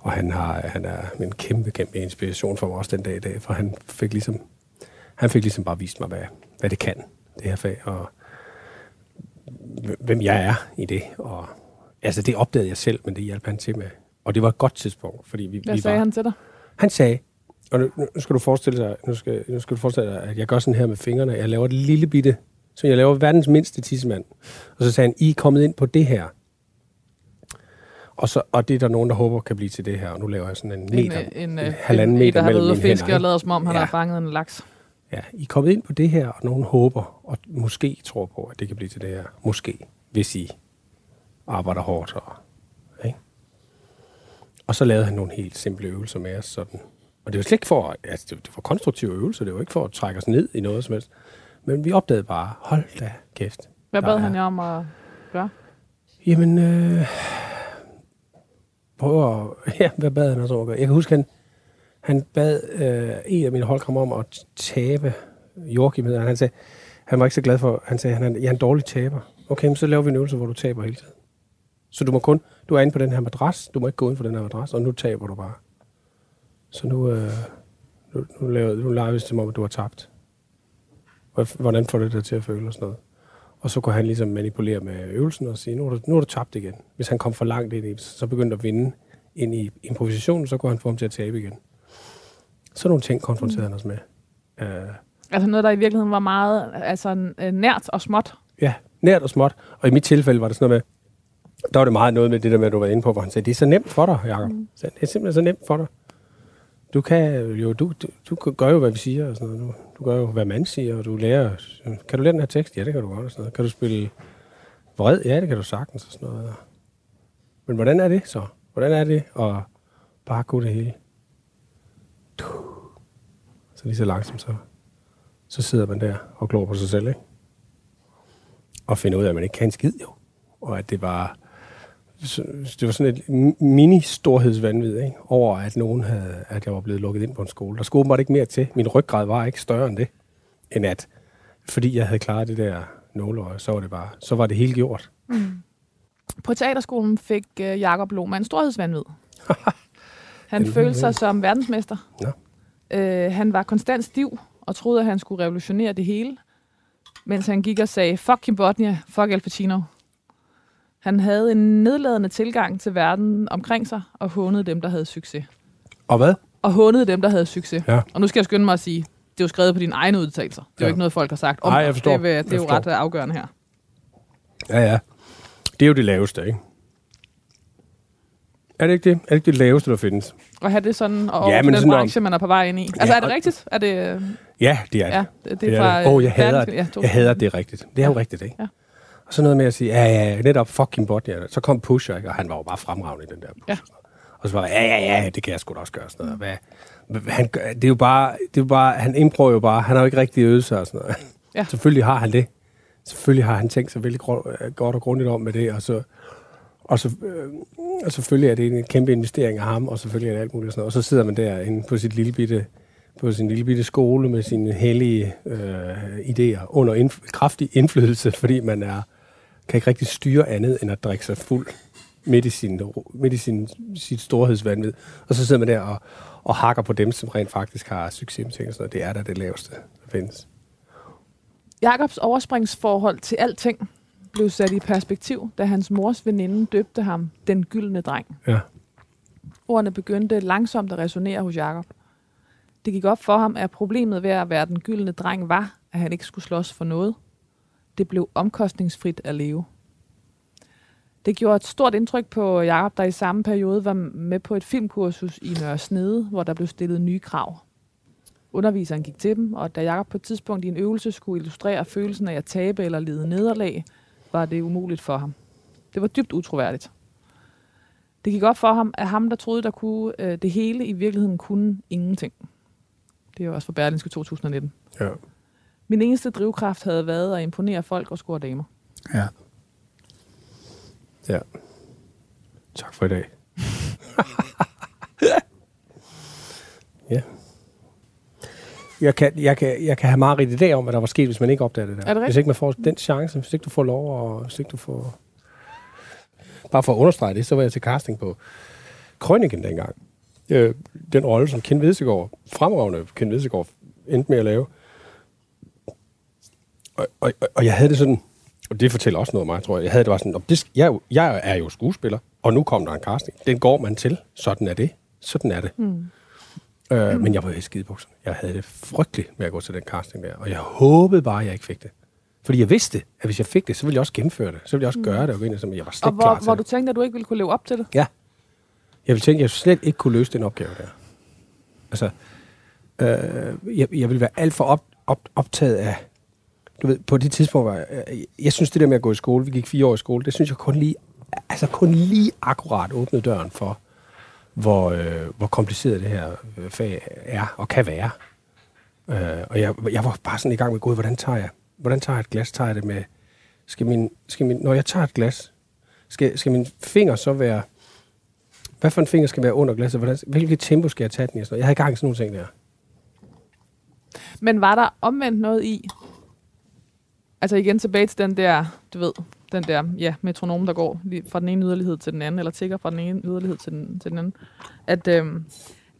Og han, har, han er en kæmpe, kæmpe inspiration for mig også den dag i dag, for han fik ligesom, han fik ligesom bare vist mig, hvad, hvad det kan, det her fag, og hvem jeg er i det. Og, altså, det opdagede jeg selv, men det hjalp han til med. Og det var et godt tidspunkt, fordi vi, Hvad vi sagde var, han til dig? han sagde, og nu, nu skal du forestille dig, nu skal, nu skal du forestille dig, at jeg gør sådan her med fingrene. Jeg laver et lille bitte, så jeg laver verdens mindste tissemand. Og så sagde han, I er kommet ind på det her. Og, så, og det er der nogen, der håber kan blive til det her. Og nu laver jeg sådan en meter, en, en, en, øh, en halvanden en, meter der mellem og mine fiske hænder. og ikke? lavet som om, han Ja. har fanget en laks. Ja, I er kommet ind på det her, og nogen håber, og måske tror på, at det kan blive til det her. Måske, hvis I arbejder hårdt. Og, ikke? og så lavede han nogle helt simple øvelser med os. Sådan. Og det var slet ikke for, altså det, det var konstruktive øvelser, det var ikke for at trække os ned i noget som helst. Men vi opdagede bare, hold da kæft. Hvad bad han jer om at gøre? Jamen, øh, prøv at, ja, hvad bad han også om at gøre? Jeg kan huske, han, han bad øh, en af mine holdkammerater om at tabe Joachim, han. Han sagde, han var ikke så glad for, han sagde, han er, jeg er en dårlig taber. Okay, men så laver vi en øvelse, hvor du taber hele tiden. Så du må kun, du er inde på den her madras, du må ikke gå ind på den her madras, og nu taber du bare. Så nu, øh, nu, nu, laver, nu leger vi som om, at du har tabt. Hvor- Hvordan får det til at føle og sådan noget? Og så kunne han ligesom manipulere med øvelsen og sige, nu er du, nu er du tabt igen. Hvis han kom for langt ind i, så begyndte at vinde ind i improvisationen, så kunne han få ham til at tabe igen. Så nogle ting konfronterede han os med. Uh, Altså noget, der i virkeligheden var meget altså, øh, nært og småt. ja, nært og småt. Og i mit tilfælde var det sådan noget med, der var det meget noget med det der med, at du var inde på, hvor han sagde, det er så nemt for dig, Jacob. Mm. Det er simpelthen så nemt for dig. Du kan jo, du, du, du gør jo, hvad vi siger, og sådan noget. Du, du gør jo, hvad man siger, og du lærer, kan du lære den her tekst? Ja, det kan du godt, og sådan noget. Kan du spille vred? Ja, det kan du sagtens, og sådan noget. Men hvordan er det så? Hvordan er det at bare kunne det hele? Så lige så langsomt, så, så sidder man der og glor på sig selv, ikke? Og finder ud af, at man ikke kan en skid, jo. Og at det var, det var sådan et mini-storhedsvandvid, ikke? Over at nogen havde, at jeg var blevet lukket ind på en skole. Der skulle åbenbart ikke mere til. Min ryggrad var ikke større end det. End at, fordi jeg havde klaret det der nåleøje, så var det bare, så var det hele gjort. På teaterskolen fik øh, Jakob Lohmann storhedsvandvid. Han Ja, følte ja. sig som verdensmester. Nå. Øh, han var konstant stiv og troede, at han skulle revolutionere det hele, mens han gik og sagde, fuck Kim Bodnia, fuck Al Pacino. Han havde en nedladende tilgang til verden omkring sig og hånede dem, der havde succes. Og hvad? Og hånede dem, der havde succes. Ja. Og nu skal jeg skynde mig at sige, det er jo skrevet på dine egne udtalelser. Det er jo Ja. ikke noget, folk har sagt om Nej, jeg forstår. Det, det er Jeg jo forstår. ret øh, afgørende her. Ja, ja. Det er jo det laveste, ikke? Er det ikke det? Er det ikke det laveste, der findes? Og have det sådan, og Ja, men den sådan om- branche, man er på vej ind i. Altså, Ja, er det rigtigt? Er det, øh, Ja, det er det. ja, det, det Det er er fra... det. Åh, jeg hader det. Ja, Jeg hader, det er rigtigt. Det er jo rigtigt, ikke? Ja. Og så noget med at sige, ja, ja, netop fucking bot, ja. Så kom Pusher, ikke? og han var jo bare fremragende i den der Pusher. Og så var ja, ja, ja, det kan jeg sgu da også gøre. Sådan noget. Hvad, hvad- han, gør- det er jo bare, det er jo bare, han improver jo bare, han har jo ikke rigtig øvet sig og sådan noget. Ja. Selvfølgelig har han det. Selvfølgelig har han tænkt sig vældig godt og grundigt om med det, og så, og, så, øh, og selvfølgelig er det en kæmpe investering af ham, og selvfølgelig er det alt muligt og sådan noget. Og så sidder man der inde på sit lille bitte, på sin lille bitte skole med sine hellige øh, idéer under indf- kraftig indflydelse, fordi man er kan ikke rigtig styre andet, end at drikke sig fuld midt i, sin, midt i sin, sit storhedsvandvid. Og så sidder man der og, og hakker på dem, som rent faktisk har succes med ting og sådan noget. Det er da det laveste, der findes. Jakobs overspringsforhold til alting blev sat i perspektiv, da hans mors veninde døbte ham den gyldne dreng. Ja. Ordene begyndte langsomt at resonere hos Jakob. Det gik op for ham, at problemet ved at være den gyldne dreng var, at han ikke skulle slås for noget. Det blev omkostningsfrit at leve. Det gjorde et stort indtryk på Jakob, der i samme periode var med på et filmkursus i Nørre Snede, hvor der blev stillet nye krav. Underviseren gik til dem, og da Jakob på et tidspunkt i en øvelse skulle illustrere følelsen af at tabe eller lide nederlag, var det umuligt for ham. Det var dybt utroværdigt. Det gik op for ham, at ham, der troede, der kunne øh, det hele, i virkeligheden kunne ingenting. Det er jo også for Berlinske 2019. Ja. Min eneste drivkraft havde været at imponere folk og score damer. Ja. ja. Tak for i dag. ja. Jeg kan, jeg, kan, jeg kan have meget rigtigt idé om, hvad der var sket, hvis man ikke opdager det der. Er det rigtigt? hvis ikke man får den chance, hvis ikke du får lov, og hvis ikke du får... Bare for at understrege det, så var jeg til casting på Krøniken dengang. Øh, den rolle, som Ken Vedsegaard, fremragende Ken Vedsegaard, endte med at lave. Og, og, og jeg havde det sådan, og det fortæller også noget om mig, tror jeg. Jeg havde det bare sådan, "Nå, det, jeg, er jo- jeg er jo skuespiller, og nu kom der en casting. Den går man til. Sådan er det. Sådan er det. Mm. Øh, men jeg var i skidebukserne. Jeg havde det frygteligt med at gå til den casting der. Og jeg håbede bare, at jeg ikke fik det. Fordi jeg vidste, at hvis jeg fik det, så ville jeg også gennemføre det. Så ville jeg også gøre det og gå ind men jeg var slet Og ikke klar hvor, til hvor det. du tænkte, at du ikke ville kunne leve op til det. Ja. Jeg ville tænke, at jeg slet ikke kunne løse den opgave der. Altså, øh, jeg, jeg ville være alt for op, op, optaget af... Du ved, på det tidspunkt var jeg, jeg, synes, det der med at gå i skole, vi gik fire år i skole, det synes jeg kun lige, altså kun lige akkurat åbnede døren for, hvor, øh, hvor kompliceret det her øh, fag er og kan være. Øh, og jeg, jeg var bare sådan i gang med, gud, hvordan tager jeg, hvordan tager jeg et glas? Tager jeg det med, skal min, skal min, når jeg tager et glas, skal, skal min finger så være, hvad for en finger skal være under glasset? Hvordan, hvilket tempo skal jeg tage den i? Jeg havde i gang i sådan nogle ting der. Men var der omvendt noget i? Altså igen tilbage til den der, du ved, den der ja, metronom, der går lige fra den ene yderlighed til den anden, eller tigger fra den ene yderlighed til den, til den anden. At, øhm,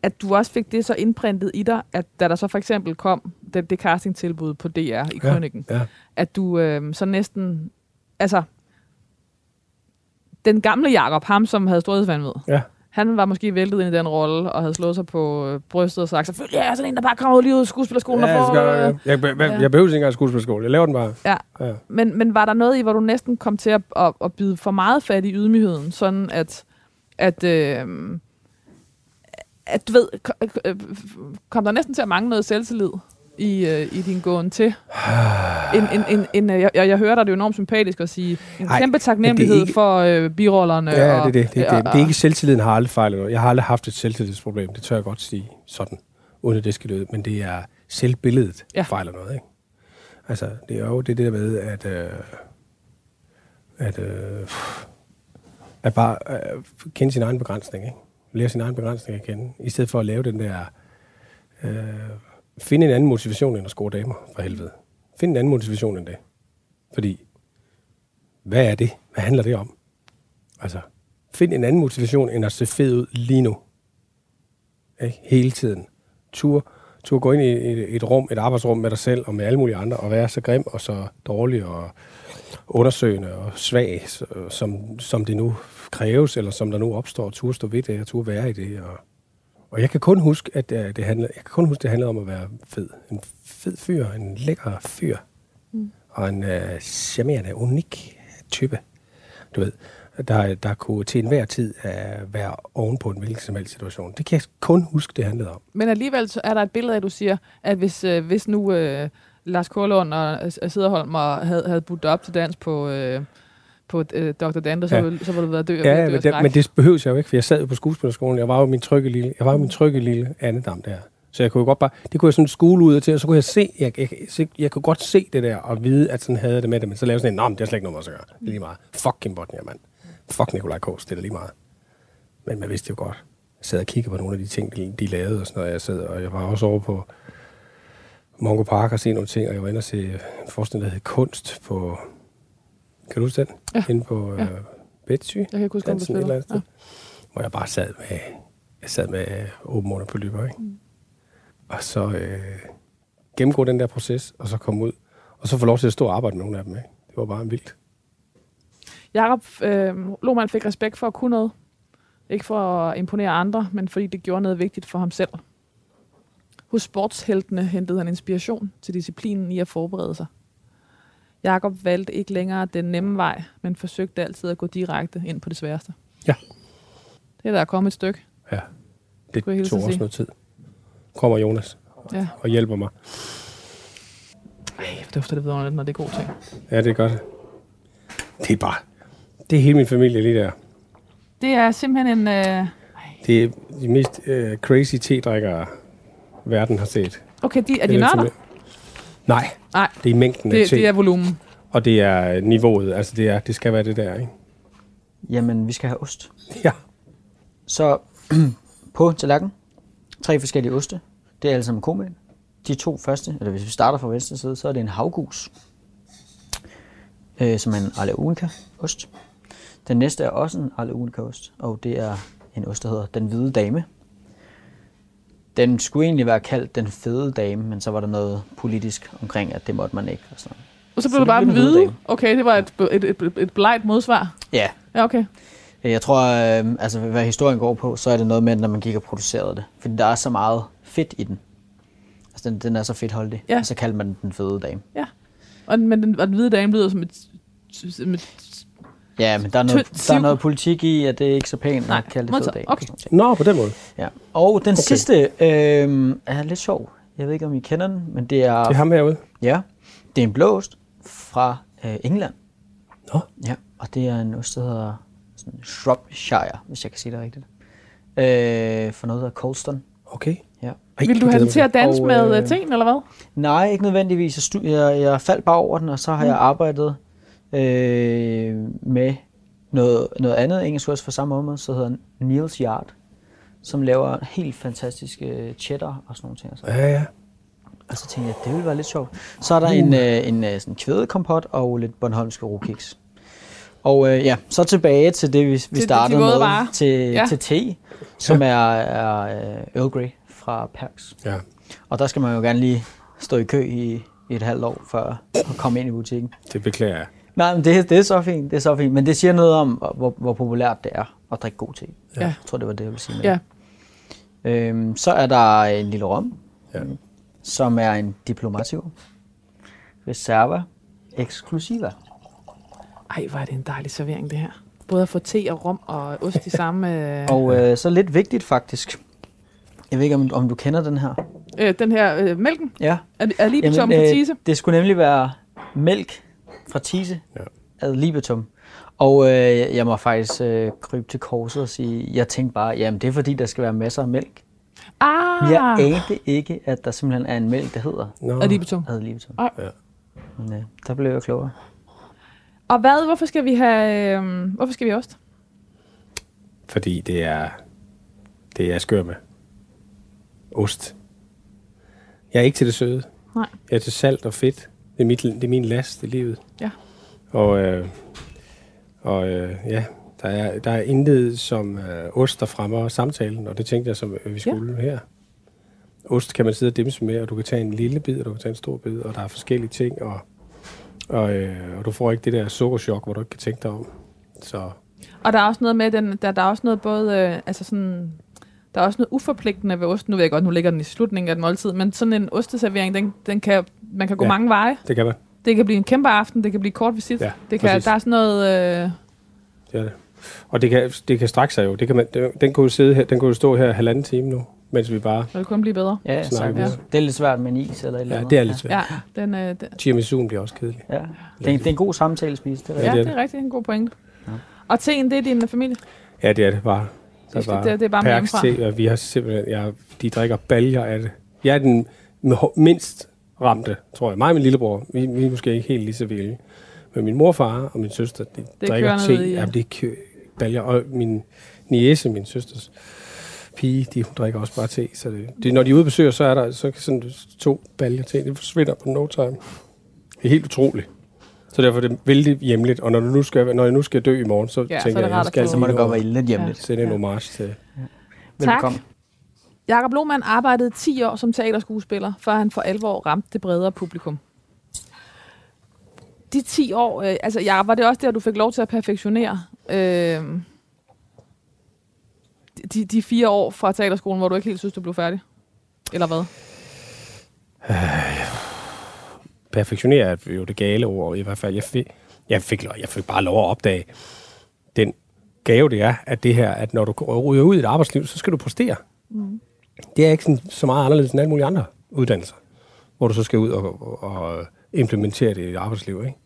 at du også fik det så indprintet i dig, at da der så for eksempel kom det, det castingtilbud på DR i Krøniken, Ja. at du øhm, så næsten, altså, den gamle Jakob, ham som havde storhedsvandvid, Ja. Han var måske væltet ind i den rolle, og havde slået sig på øh, brystet og sagt, selvfølgelig er jeg sådan en, der bare kommer lige ud af skuespillerskolen Ja, og jeg, får... øh, jeg, jeg, jeg, ja. jeg behøver ikke engang skuespilskole. Jeg laver den bare. Ja. Ja. Men, men var der noget i, hvor du næsten kom til at, at, at bide for meget fat i ydmygheden, sådan at, at, øh, at du ved, øh, kom der næsten til at mangle noget selvtillid i, øh, i din gåen til? En, en, en, en, øh, jeg, jeg jeg hører dig, det er enormt sympatisk at sige, en Ej, kæmpe taknemmelighed det ikke- for øh, birollerne. Ja, og, det er det. Det, det, og- det, det er ikke selvtilliden har aldrig fejlet noget. Jeg har aldrig haft et selvtillidsproblem. Det tør jeg godt sige sådan, uden at det skal lyde. Men det er selvbilledet, Ja. fejler noget. Ikke? Altså, det er jo det der med, at, øh, at, øh, at bare øh, kende sin egen begrænsning. Ikke? Lære sin egen begrænsning at kende. I stedet for at lave den der... Øh, Find en anden motivation end at score damer, for helvede. Find en anden motivation end det. Fordi, hvad er det? Hvad handler det om? Altså, find en anden motivation, end at se fed ud lige nu. Ikke? Hele tiden. Tur, tur gå ind i et, et rum, et arbejdsrum med dig selv og med alle mulige andre, og være så grim og så dårlig og undersøgende og svag, øh, som, som det nu kræves, eller som der nu opstår. Tur stå ved det, og tur være i det. Og, og jeg kan kun huske, at det, det handlede, jeg kan kun huske, det handlede om at være fed. En fed fyr, en lækker fyr. Mm. Og en øh, charmerende, unik type. Du ved, der, der kunne til enhver tid uh, være oven på en hvilken som helst situation. Det kan jeg kun huske, det handlede om. Men alligevel så er der et billede af, du siger, at hvis, øh, hvis nu øh, Lars Korlund og øh, Sederholm og havde, havde budt op til dans på, øh, på øh, Dr. Dante, så, Ja. ville, så ville du være dø, Ja, men, det, men det behøves jeg jo ikke, for jeg sad jo på skuespillerskolen. Jeg var jo min trygge lille, jeg var jo min trygge lille andedam der. Så jeg kunne jo godt bare, det kunne jeg sådan skole ud til, og så kunne jeg se, jeg, jeg, jeg, jeg kunne godt se det der, og vide, at sådan havde jeg det med det, men så lavede jeg sådan en, men det har slet ikke noget at gøre. Det er lige meget. Fuck Kim Botnia, mand. Fuck Nikolaj Kors, det er lige meget. Men man vidste jo godt. Jeg sad og kiggede på nogle af de ting, de, de lavede og sådan noget. Jeg sad, og jeg var også over på Mongo Park og se nogle ting, og jeg var inde og se en forskning, der hed Kunst på Kan du huske den? Ja. Inde på øh, Ja. Betsy. Jeg kan ikke huske, om du Dansen et eller spiller. sted. Hvor jeg bare sad med, jeg sad med øh, åben under på lyber, ikke? Mm. Og så øh, gennemgå den der proces, og så komme ud. Og så få lov til at stå og arbejde med nogle af dem, ikke? Det var bare vildt. Jakob øh, Lohmann fik respekt for at kunne noget. Ikke for at imponere andre, men fordi det gjorde noget vigtigt for ham selv. Hos sportsheltene hentede han inspiration til disciplinen i at forberede sig. Jakob valgte ikke længere den nemme vej, men forsøgte altid at gå direkte ind på det sværeste. Ja. Det er der er kommet et stykke. Ja. Det tog også sige. noget tid. Kommer Jonas Ja. og hjælper mig. Ej, det dufter det vidunderligt, når det er gode ting. Ja, det er godt. Det er bare... Det er hele min familie lige der. Det er simpelthen en... Øh... Det er de mest øh, crazy te-drikkere, verden har set. Okay, de, er de nørder? Nej, Nej, det er mængden af det, te, det er volumen. og det er niveauet. Altså, det, er, det skal være det der, ikke? Jamen, vi skal have ost. Ja. Så på tallerkenen, tre forskellige oste. Det er alle sammen komæl. De to første, eller hvis vi starter fra venstre side, så er det en havgus, øh, som er en Unica ost. Den næste er også en Unica ost, og det er en ost, der hedder Den Hvide Dame. Den skulle egentlig være kaldt Den Fede Dame, men så var der noget politisk omkring, at det måtte man ikke. Og sådan. Og så Så blev det det bare den hvide. Okay, det var et, et, et, et, blegt modsvar. Ja, Ja, okay. Jeg tror, øh, altså hvad historien går på, så er det noget med, når man gik og producerede det. Fordi der er så meget fedt i den. Altså den, den er så fedtholdig. Ja. Og så kalder man den den fede dame. Og, men den, og den hvide dame lyder som et... Som et Ja, men der er, noget, der er noget politik i, at det ikke er så pænt Nej, at kalde det fede dame. Okay. Nå, på den måde. Ja. Og den Okay. sidste øh, er lidt sjov. Jeg ved ikke, om I kender den, men det er, Det er ham herude. ja, det er en blå ost fra øh, England. Nå. Ja, og det er en ost, der hedder sådan Shropshire, hvis jeg kan sige det rigtigt. Øh, for noget, der hedder Colston. Okay. Ja. Ej, vil du have den til at danse Og, med øh, teen, eller hvad? Nej, ikke nødvendigvis. Jeg, jeg, jeg faldt bare over den, og så har Mm. jeg arbejdet øh, med noget, noget andet engelsk også for samme område, så hedder Niels Yard, som laver helt fantastiske cheddar og sådan nogle ting. Så, Ja, ja. og så tænkte jeg, det ville være lidt sjovt. Så er der en, øh, en øh, sådan kvædekompot og lidt Bornholmske rokiks. Og øh, ja, så tilbage til det, vi, vi de startede våde med, varer. til, Ja. ja. til te, som er, er øh, Earl Grey fra Perks. ja. Og der skal man jo gerne lige stå i kø i, i et halvt år, før at komme ind i butikken. Det beklager jeg. Nej, men det, det er så fint, det er så fint. Men det siger noget om, hvor, hvor populært det er at drikke god te. Ja. Jeg tror, det var det, jeg ville sige med Ja. Øhm, så er der en lille rom, Ja. som er en Diplomatio Reserva Exclusiva. Ej, hvor er det en dejlig servering, det her. Både at få te og rom og ost i samme... Øh, Og øh, så lidt vigtigt faktisk. Jeg ved ikke, om, om du kender den her. øh, den her øh, mælken Ja. er, er lige tom for tise. det skulle nemlig være mælk fra Tise Ja. ad libitum. Og øh, jeg må faktisk øh, krybe til korset og sige, jeg tænkte bare, jamen det er fordi, der skal være masser af mælk. Ah, Jeg anede ikke, at der simpelthen er en mælk, der hedder ad libitum. ad libitum. Ej. Ja. Men øh, der blev jeg klogere. Og hvad, hvorfor skal vi have... Øh, hvorfor skal vi have ost? Fordi det er, det er skør med. Ost. Jeg er ikke til det søde. Nej. Jeg er til salt og fedt. Det er, mit, det er min last i livet. Ja. Og, øh, og øh, ja, der er, der er intet som øh, ost, der fremmer samtalen, og det tænkte jeg, som øh, vi skulle ja. her. Ost kan man sidde og dimse med, og du kan tage en lille bid, og du kan tage en stor bid, og der er forskellige ting, og, og, øh, og du får ikke det der sukkerchok, hvor du ikke kan tænke dig om. Så Og der er også noget med den, der, der er også noget både, øh, altså sådan, der er også noget uforpligtende ved osten. Nu ved jeg godt, nu ligger den i slutningen af et måltid, men sådan en osteservering, den, den kan, man kan gå Ja. mange veje. det kan man. Det kan blive en kæmpe aften, det kan blive kort visit. Ja, det kan, præcis. der er sådan noget, øh, Det er det. Og det kan, det kan strække sig jo. Det kan man, den kunne jo sidde her, den kunne jo stå her halvanden time nu, mens vi bare... det kun blive bedre. Ja, ja. Det er lidt svært med en is eller et eller Ja, det er lidt svært. Ja, den, øh, den, Tiramisu'en bliver også kedelig. Ja. Det, er, det er en god samtale spise. Det er ja, rigtigt. det er rigtig en god pointe. Ja. Og teen, det er din familie? Ja, det er det bare. Det skal- det- det er bare med hjemmefra. te, og vi har simpelthen, ja, de drikker baljer af det. Jeg er den mindst ramte, tror jeg. Mig og min lillebror, vi, vi er måske ikke helt lige så vilde. Men min morfar og min søster, de Det drikker te. ned ja. Ja, det kører baljer. Og min niece, min søsters pige, de hun drikker også bare te. Så det, det, når de er ude besøger, så er der så kan sådan to baljer te. Det forsvinder på no time. Det er helt utroligt. Så derfor er det vældig hjemligt, og når, du nu skal, når jeg nu skal dø i morgen, så Ja, ja, så tænker er det jeg, rart jeg at skal Så må det godt være lidt hjemligt. sende en homage til. Velkommen. Jakob Lohmann arbejdede 10 år som teaterskuespiller, før han for alvor ramte det bredere publikum. De 10 år, øh, altså Jacob, var det også der, du fik lov til at perfektionere øh, de, de fire år fra teaterskolen, hvor du ikke helt synes, du blev færdig? Eller hvad? Perfektionere er jo det gale ord, i hvert fald. Jeg fik, jeg fik, jeg fik bare lov at opdage den gave, det er, at det her, at når du ryger ud i et arbejdsliv, så skal du præstere. Mm. Det er ikke sådan, så meget anderledes end alle mulige andre uddannelser, hvor du så skal ud og, og, implementere det i et arbejdsliv, ikke?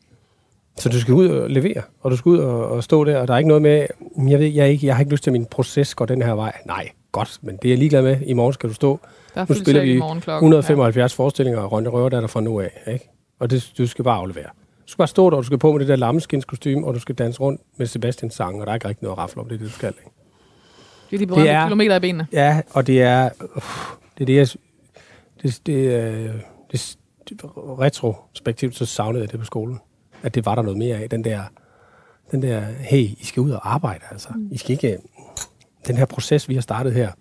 Så du skal ud og levere, og du skal ud og, og stå der, og der er ikke noget med, "Mm, jeg ved, jeg, ikke, jeg har ikke lyst til, at min proces går den her vej. Nej, godt, men det er jeg ligeglad med. I morgen skal du stå Der er nu spiller vi morgen klokken. 175 ja. forestillinger og Rønne Røver, der er der fra nu af. Ikke? Og det, du skal bare aflevere. Du skal bare stå der, og du skal på med det der lammeskinnskostyme, og du skal danse rundt med Sebastians sang, og der er ikke rigtig noget at rafle om, det det, du skal. Ikke? Det er de berømte er- kilometer i benene. Ja, og det er... Uh, det er det, jeg... Det, det, øh, det, det, retrospektivt, så savnede jeg det på skolen. At det var der noget mere af. Den der, den der hey, I skal ud og arbejde, altså. I skal ikke... Den her proces, vi har startet her,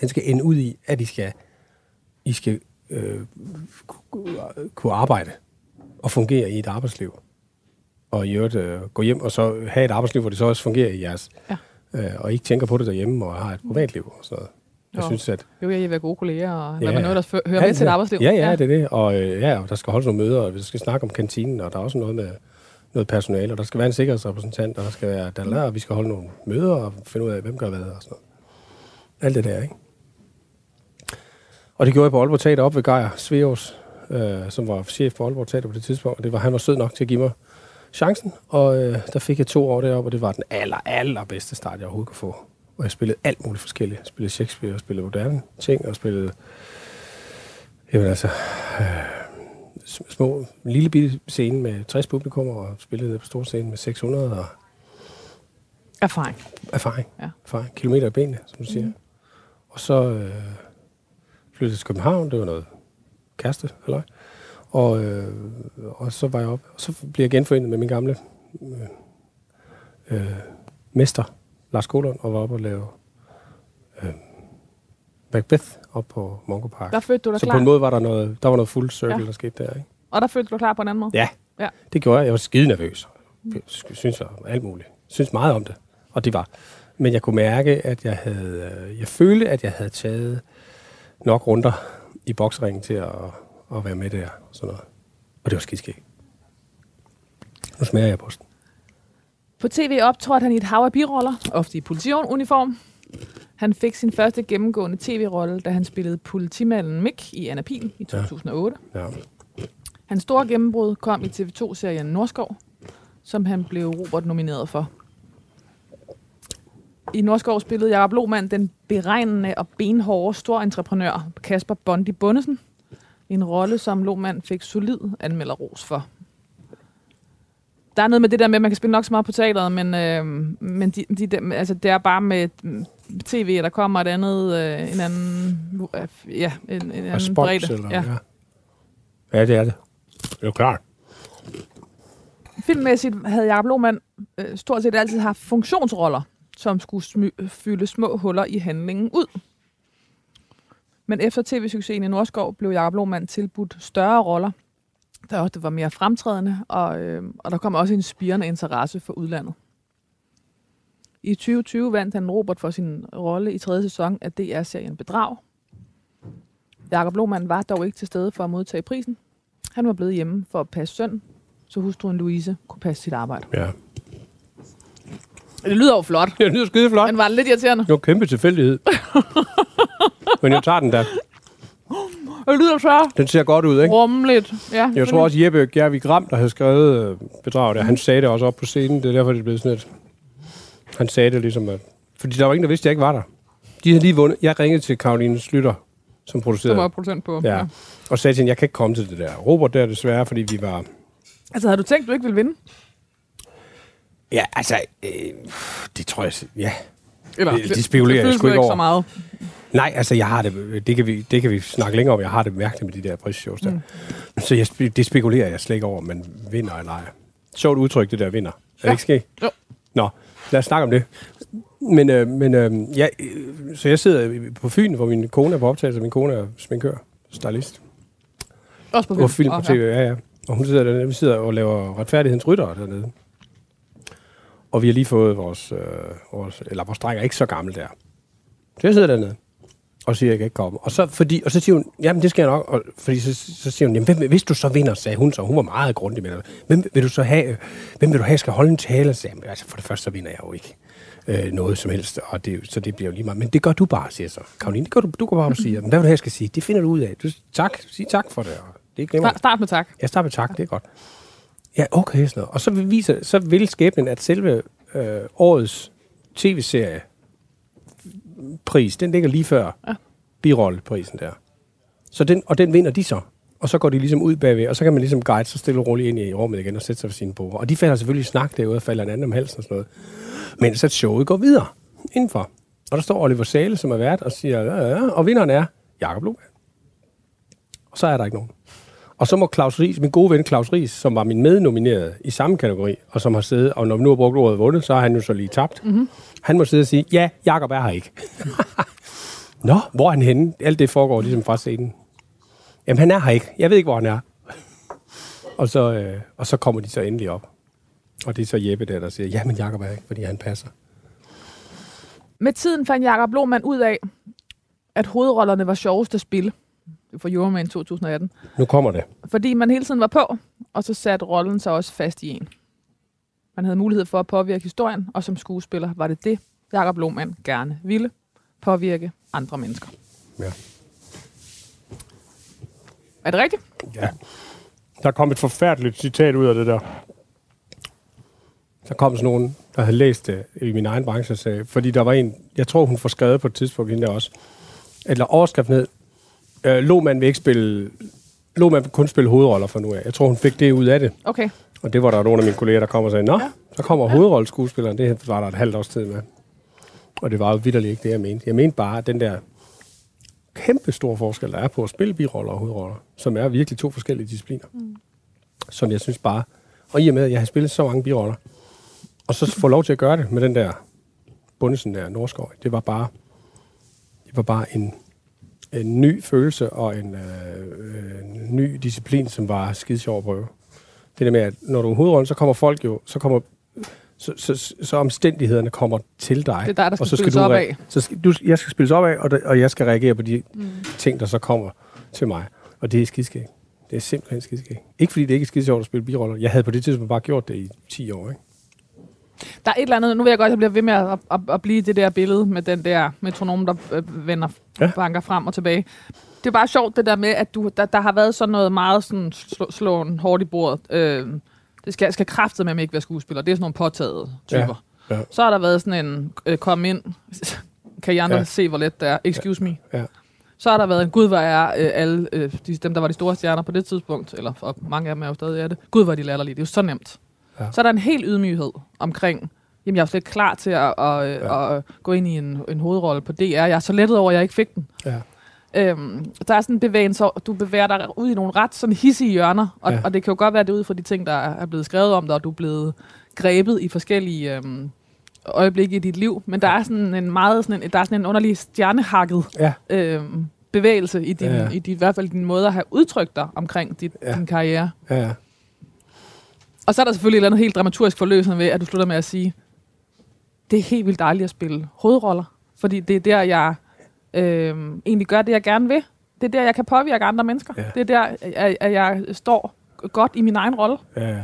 den skal ende ud i, at I skal, I skal øh, ku- kunne arbejde og fungere i et arbejdsliv. Og i øvrigt øh, gå hjem og så have et arbejdsliv, hvor det så også fungerer i jeres. Ja. Øh, og ikke tænker på det derhjemme og har et privatliv og sådan noget. Jeg Jo. synes, at Jo, jeg vil være gode kolleger, og Ja, man ja. noget, der hører med til et arbejdsliv. Ja, ja, det er det. Og øh, ja, og der skal holdes nogle møder, og vi skal snakke om kantinen, og der er også noget med noget personale, og der skal være en sikkerhedsrepræsentant, og der skal være der og vi skal holde nogle møder og finde ud af, hvem gør hvad og sådan noget. Alt det der, ikke? Og det gjorde jeg på Aalborg Teater op ved Geir Sveos, øh, som var chef på Aalborg Teater på det tidspunkt. Og det var, han var sød nok til at give mig chancen, og øh, der fik jeg to år deroppe, og det var den aller, aller bedste start, jeg overhovedet kunne få. Og jeg spillede alt muligt forskelligt. Jeg spillede Shakespeare, jeg spillede moderne ting, og spillede Jamen altså, øh, små, lille bitte scene med 60 publikum, og spillede på stor scene med 600, og Erfaring. erfaring. Ja. erfaring. Kilometer i benene, som du siger. Og så øh, flyttede jeg til København, det var noget kæreste, eller og, øh, og så var jeg op, og så blev jeg genforenet med min gamle øh, øh, mester, Lars Golund, og var oppe og lave øh, Macbeth op på Mongo Park. Der følte du dig Så klar. på en måde var der noget, der var noget full circle, Ja. der skete der, ikke? Og der følte du dig klar på en anden måde. Ja, Ja. det gjorde jeg. Jeg var skide nervøs. Jeg synes jeg alt muligt. Jeg synes meget om det. Og det var. Men jeg kunne mærke, at jeg havde... øh, Jeg følte, at jeg havde taget nok runder i boksringen til at, at være med der. Sådan noget. Og det var skide skægt. Nu smager jeg på den. På tv optrådte han i et hav af biroller, ofte i politiuniform. Han fik sin første gennemgående tv-rolle, da han spillede politimanden Mick i Anna Pil i 2008. Ja. Hans store gennembrud kom i TV2-serien Norskov, som han blev Robert nomineret for. I Norskov spillede Jacob Lohmann den beregnende og benhårde storentreprenør Kasper Bondi Bundesen. En rolle, som Lohmann fik solid anmelderros for. Der er noget med det der med, at man kan spille nok så meget på teateret, men, øh, men de, de, altså, det er bare med mm, tv, der kommer et andet, øh, en anden, øh, ja, en, en anden Respons, bredde. eller? Ja. Ja. ja, det er det. Det er jo klart. Filmmæssigt havde Jacob Lohmann øh, stort set altid haft funktionsroller, som skulle smy- fylde små huller i handlingen ud. Men efter tv-succesen i Norskov blev Jacob Lohmann tilbudt større roller, der også var mere fremtrædende, og, øh, og der kom også en spirende interesse for udlandet. I 2020 vandt han Robert for sin rolle i tredje sæson af DR-serien Bedrag. Jakob Lohmann var dog ikke til stede for at modtage prisen. Han var blevet hjemme for at passe søn, så hustruen Louise kunne passe sit arbejde. Ja. Det lyder jo flot, Det lyder skide flot. men var det lidt irriterende? Det var kæmpe tilfældighed. Men jeg tager den da. Det lyder så Den ser godt ud, ikke? rummeligt. Ja, Jeg tror også, Jeppe Gervig Gram, der havde skrevet øh, bedrag der, han sagde det også op på scenen. Det er derfor, det er blevet sådan et... Han sagde det ligesom, at... Fordi der var ingen, der vidste, at jeg ikke var der. De havde lige vundet. Jeg ringede til Karoline Slytter, som som producerede. var producent på. Ja. Og sagde til hende, jeg kan ikke komme til det der. Robert der desværre, fordi vi var... Altså, havde du tænkt, du ikke ville vinde? Ja, altså... Øh, det tror jeg... Ja. Eller, Det- det spekulerer jeg føles sgu nu ikke så over. meget. Nej, altså jeg har det, det kan, vi, det kan vi snakke længere om. Jeg har det mærkeligt med de der prisshows der. Mm. Så jeg, det spekulerer jeg slet ikke over, om man vinder eller ej. Sjovt udtryk, det der vinder. Er det Ja. ikke sket? Jo. Nå, lad os snakke om det. Men, øh, men øh, ja, øh, så jeg sidder på Fyn, hvor min kone er på optagelse. Min kone er sminkør, stylist. Også på På film på Åh, tv, ja, ja. Og hun sidder dernede, vi sidder og laver retfærdighedens rytter dernede. Og vi har lige fået vores, øh, vores eller vores dreng er ikke så gammel der. Så jeg sidder dernede og siger, at jeg kan ikke komme. Og så, fordi, og så siger hun, jamen det skal jeg nok. Og, fordi så, så siger hun, jamen hvem, hvis du så vinder, sagde hun så. Hun var meget grundig med det. Hvem vil du så have, hvem vil du have, skal holde en tale? Så sagde jeg, altså for det første, så vinder jeg jo ikke øh, noget som helst. Og det, så det bliver jo lige meget. Men det gør du bare, siger så. Karoline, det gør du, du går bare og siger, men hvad vil du have, jeg skal sige? Det finder du ud af. Du, tak, sig tak for det. Og det glemmer Start, start med tak. jeg starter med tak, det er godt. Ja, okay, sådan noget. Og så vil, viser, så vil skæbnen, at selve øh, årets tv-serie pris, den ligger lige før Ja. birolleprisen der. Så den, og den vinder de så. Og så går de ligesom ud bagved, og så kan man ligesom guide sig stille og roligt ind i rummet igen og sætte sig ved sine bord. Og de falder selvfølgelig i snak derude og falder en anden om halsen og sådan noget. Men så showet går videre indenfor. Og der står Oliver Sale, som er vært, og siger, ja, ja, og vinderen er Jakob Lohmann. Og så er der ikke nogen. Og så må Claus Ries, min gode ven Claus Ries, som var min mednomineret i samme kategori, og som har siddet, og når vi nu har brugt ordet vundet, så har han jo så lige tabt. Mm-hmm. Han må sidde og sige, ja, Jakob er her ikke. Nå, hvor er han henne? Alt det foregår ligesom fra scenen. Jamen, han er her ikke. Jeg ved ikke, hvor han er. og, så, øh, og så kommer de så endelig op. Og det er så Jeppe der, der siger, ja, men Jakob er her ikke, fordi han passer. Med tiden fandt Jakob Lohmann ud af, at hovedrollerne var sjovest at spille for Euroman 2018. Nu kommer det. Fordi man hele tiden var på, og så satte rollen sig også fast i en. Man havde mulighed for at påvirke historien, og som skuespiller var det det, Jakob Lohmann gerne ville. Påvirke andre mennesker. Ja. Er det rigtigt? Ja. Der kom et forfærdeligt citat ud af det der. Der kom sådan nogen, der havde læst det i min egen branche, sagde, fordi der var en, jeg tror hun får skrevet på et tidspunkt hende der også, eller overskriften hed, øh, Lohmann vil ikke spille, Lohmann vil kun spille hovedroller fra nu af. Jeg tror, hun fik det ud af det. Okay. Og det var der nogle af mine kolleger, der kom og sagde, Nå, ja. så kommer hovedrolleskuespilleren. Det var der et halvt års tid med. Og det var jo vidderligt ikke det, jeg mente. Jeg mente bare, at den der kæmpe store forskel, der er på at spille biroller og hovedroller, som er virkelig to forskellige discipliner. Mm. Som jeg synes bare, og i og med, at jeg har spillet så mange biroller, og så få lov til at gøre det med den der bundesen der Norskov, det var bare, det var bare en, en ny følelse og en, øh, en ny disciplin, som var skide sjov at prøve. Det der med, at når du er hovedrollen, så kommer folk jo, så kommer så, så, så omstændighederne kommer til dig. Det er dig, der skal og så spilles du op af. Så skal, du, jeg skal spilles op af, og, der, og jeg skal reagere på de mm. ting, der så kommer til mig. Og det er skidskægt. Det er simpelthen skidskægt. Ikke fordi det ikke er skide sjovt at spille biroller. Jeg havde på det tidspunkt bare gjort det i 10 år, ikke? Der er et eller andet, nu vil jeg godt, at jeg bliver ved med at, at, at blive det der billede med den der metronom, der øh, vender. Ja. banker frem og tilbage. Det er bare sjovt det der med, at du, der, der har været sådan noget meget sådan slå, slåen hårdt i bordet. Øh, det skal, skal kraftet med ikke være skuespiller. Det er sådan nogle påtagede typer. Ja, ja. Så har der været sådan en, øh, kom ind, kan I andre ja. Ja. se, hvor let det er? Excuse me. Ja. Så har der været en, gud, hvor er øh, alle øh, de, dem, der var de store stjerner på det tidspunkt, eller og mange af dem er jo stadig er det, gud, hvor er de latterlige. Det er jo så nemt. Ja. Ja. Så er der en helt ydmyghed omkring, jamen jeg er slet ikke klar til at, at, ja. Ja. at gå ind i en, en hovedrolle på DR. Jeg er så lettet over, at jeg ikke fik den. Ja. Øhm, der er sådan en bevægelse, du bevæger dig ud i nogle ret sådan hissige hjørner, og, ja. Og det kan jo godt være, det er ud fra de ting, der er blevet skrevet om dig, og du er blevet grebet i forskellige øhm, øjeblikke i dit liv, men der er sådan en meget sådan en, der er sådan en underlig stjernehakket Ja. øhm, bevægelse i, din, ja. Ja. i, din, i hvert fald din måde at have udtrykt dig omkring dit. Ja. din karriere. Ja, ja. Og så er der selvfølgelig et eller andet helt dramaturgisk forløsende ved, at du slutter med at sige, det er helt vildt dejligt at spille hovedroller, fordi det er der, jeg øh, egentlig gør det, jeg gerne vil. Det er der, jeg kan påvirke andre mennesker. Ja. Det er der, at, at jeg står godt i min egen rolle. Ja, ja.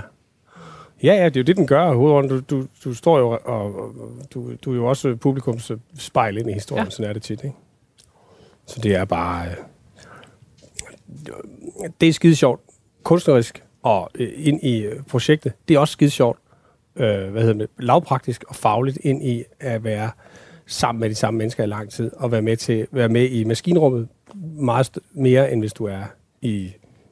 Ja, ja, det er jo det, den gør, hovedrollen. Du, du, du står jo, og, du, du er jo også publikums spejl ind i historien, Ja. ja. sådan er det tit, ikke? Så det er bare... Øh, det er skide sjovt. Kunstnerisk og øh, ind i øh, projektet. Det er også skide sjovt. Øh, hvad hedder det? Lavpraktisk og fagligt ind i at være sammen med de samme mennesker i lang tid, og være med til være med i maskinrummet meget mere, end hvis du er i,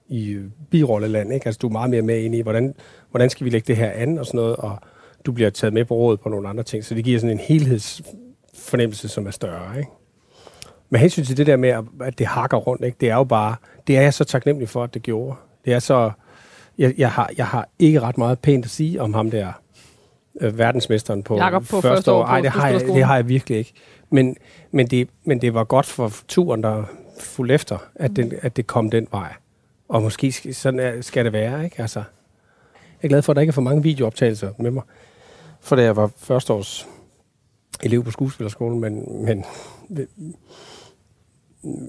i øh, birolleland. Ikke? Altså, du er meget mere med ind i, hvordan, hvordan skal vi lægge det her an og sådan noget, og du bliver taget med på rådet på nogle andre ting, så det giver sådan en helhedsfornemmelse, som er større. Ikke? Med hensyn til det der med, at- at det hakker rundt, ikke? det er jo bare, det er jeg så taknemmelig for, at det gjorde. Det er så, jeg, jeg, har, jeg har ikke ret meget pænt at sige om ham der, øh, verdensmesteren på, Jakob på første år på Ej, det har, jeg, det har jeg virkelig ikke. Men, men, det, men det var godt for turen, der fulgte efter, at, den, at det kom den vej. Og måske sk- sådan er, skal det være, ikke? Altså, jeg er glad for, at der ikke er for mange videooptagelser med mig. For da jeg var førsteårs elev på skuespillerskolen, men, men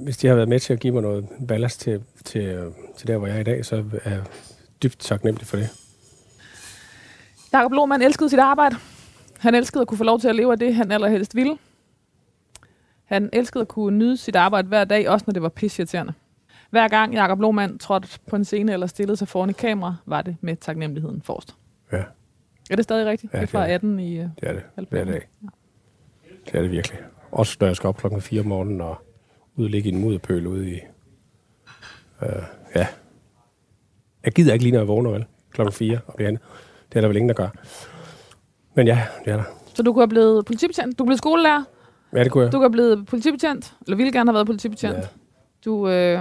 hvis de har været med til at give mig noget ballast til, til, til der, hvor jeg er i dag, så er jeg dybt taknemmelig for det. Jakob Lohmann elskede sit arbejde. Han elskede at kunne få lov til at leve af det, han allerhelst ville. Han elskede at kunne nyde sit arbejde hver dag, også når det var pisseirriterende. Hver gang Jakob Lohmann trådte på en scene eller stillede sig foran et kamera, var det med taknemmeligheden forrest. Ja, Er det stadig rigtigt? Ja, det er fra er det. 18 i... Uh, det er det. Det er Halvfemserne. det. Det er det virkelig. Også når jeg skal op klokken 4 om morgenen og udlægge en mudderpøl ude i... Øh, ja. Jeg gider ikke lige, når jeg vågner, vel? Klokken 4 og det andet. Det er der vel ingen, der gør. Men ja, det er der. så du kunne have blevet politibetjent, du blive skolelærer, Ja, det kunne jeg. du kunne have blevet politibetjent, eller ville gerne have været politibetjent. Ja. Du øh,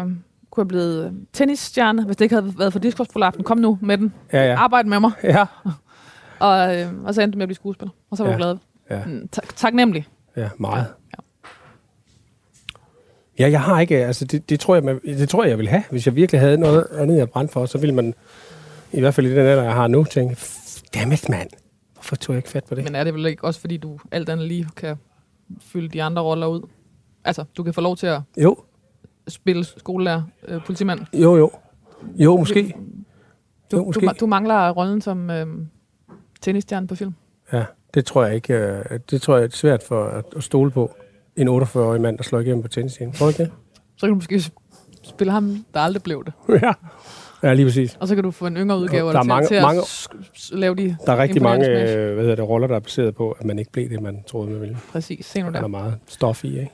kunne have blevet tennisstjerne, hvis det ikke havde været for diskusprolapsen. Kom nu med den. Ja, ja. Arbejd med mig. Ja, Og, øh, og så endte du med at blive skuespiller. Og så var Ja. du glad. ja, Mm, tak- taknemmelig. ja, meget. Ja. Ja, jeg har ikke, altså det, det, tror jeg, man- det tror jeg, jeg ville have. Hvis jeg virkelig havde noget andet, jeg brændte for, så ville man, i hvert fald i den alder, jeg har nu, tænke, dammit mand, hvorfor tog jeg ikke fat på det? Men er det vel ikke også, fordi du alt andet lige kan fylde de andre roller ud? Altså, du kan få lov til at Jo, spille skolelærer, øh, politimand. jo, jo. Jo, måske. Du, Jo, du, måske. ma- du mangler rollen som øh, tennisstjerne på film. Ja, det tror jeg ikke, øh, det tror jeg er svært for at, at stole på. En 48-årig mand, der slår igennem på tennisscenen. Tror du ikke det? Så kan du måske spille ham, der aldrig blev det. ja. Ja, lige præcis. Og så kan du få en yngre udgave Der er til, mange- til at mange- s- lave de Der er rigtig mange øh, hvad hedder det, roller, der er baseret på, at man ikke blev det, man troede, man ville. Præcis, se nu Der er der. meget stof i, ikke?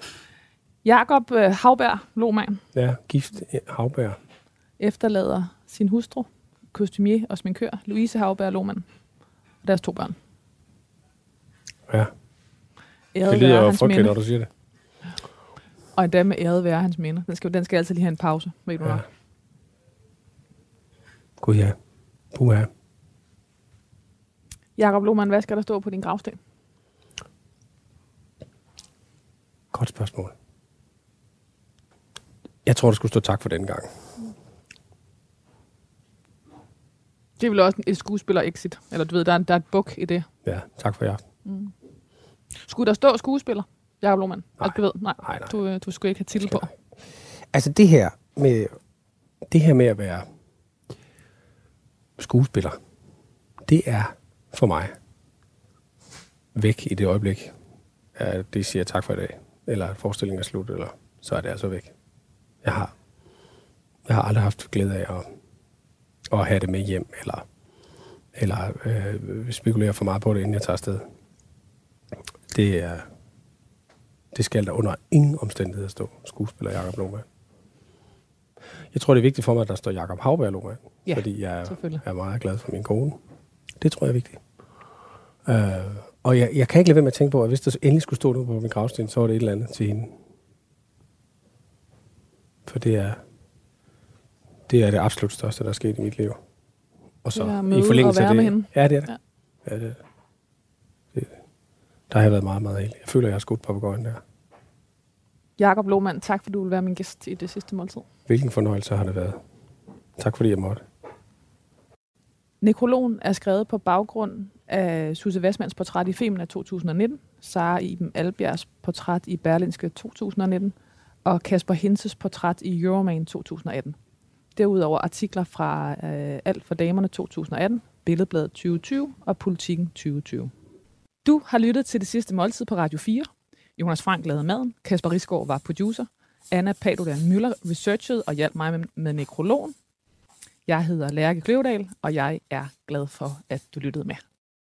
Jakob øh, Havberg, Lohmann, Ja, gift ja, havbær. efterlader sin hustru, kostumier og sminkør, Louise Havberg Lohmann, og deres to børn. Ja, Æret det lyder jo hans frygteligt, når du siger det. Og endda med æret være hans minde. Den skal, den skal altid lige have en pause, ved du Ja. ja. Gud ja. Puha. Jakob Lohmann, hvad skal der stå på din gravsten? Godt spørgsmål. Jeg tror, der skulle stå tak for den gang. Det er vel også et skuespiller-exit. Eller du ved, der er, der er et book i det. Ja, tak for i aften. Skulle der stå skuespiller? Jakob Lohmann? Nej. Altså, du ved, nej, Nej, nej. Du, øh, du skulle ikke have titel på. Altså det her med, det her med at være skuespiller, det er for mig væk i det øjeblik, at det siger tak for i dag, eller at forestillingen er slut, eller så er det altså væk. Jeg har, jeg har aldrig haft glæde af at, at have det med hjem, eller, eller øh, spekulere for meget på det, inden jeg tager afsted. Det er, det skal der under ingen omstændigheder stå skuespiller Jakob Lohmann. Jeg tror, det er vigtigt for mig, at der står Jakob Havberg Lohmann, Ja, fordi jeg er, meget glad for min kone. Det tror jeg er vigtigt. Uh, og jeg, jeg kan ikke lade være med at tænke på, at hvis der endelig skulle stå noget på min gravsten, så var det et eller andet til hende. For det er det, er det absolut største, der er sket i mit liv. Og så at i forlængelse af det, med hende. Ja, det er det. Ja. Ja. Ja, det, det, der har jeg været meget, meget heldig. Jeg føler, jeg har skudt på der. Jakob Lohmann, tak fordi du vil være min gæst i det sidste måltid. Hvilken fornøjelse har det været. Tak fordi jeg måtte. Nekrologen er skrevet på baggrund af Susse Vassmanns portræt i Femen af 2019, Sara Iben Albjergs portræt i Berlinske 2019 og Kasper Hinses portræt i Euroman 2018. Derudover artikler fra øh, Alt for damerne 2018, Billedbladet 2020 og Politikken 2020. Du har lyttet til det sidste måltid på Radio 4. Jonas Frank lavede maden, Kasper Risgaard var producer, Anna Padudan Møller researchede og hjalp mig med, med nekrologen. Jeg hedder Lærke Kløvedal, og jeg er glad for, at du lyttede med.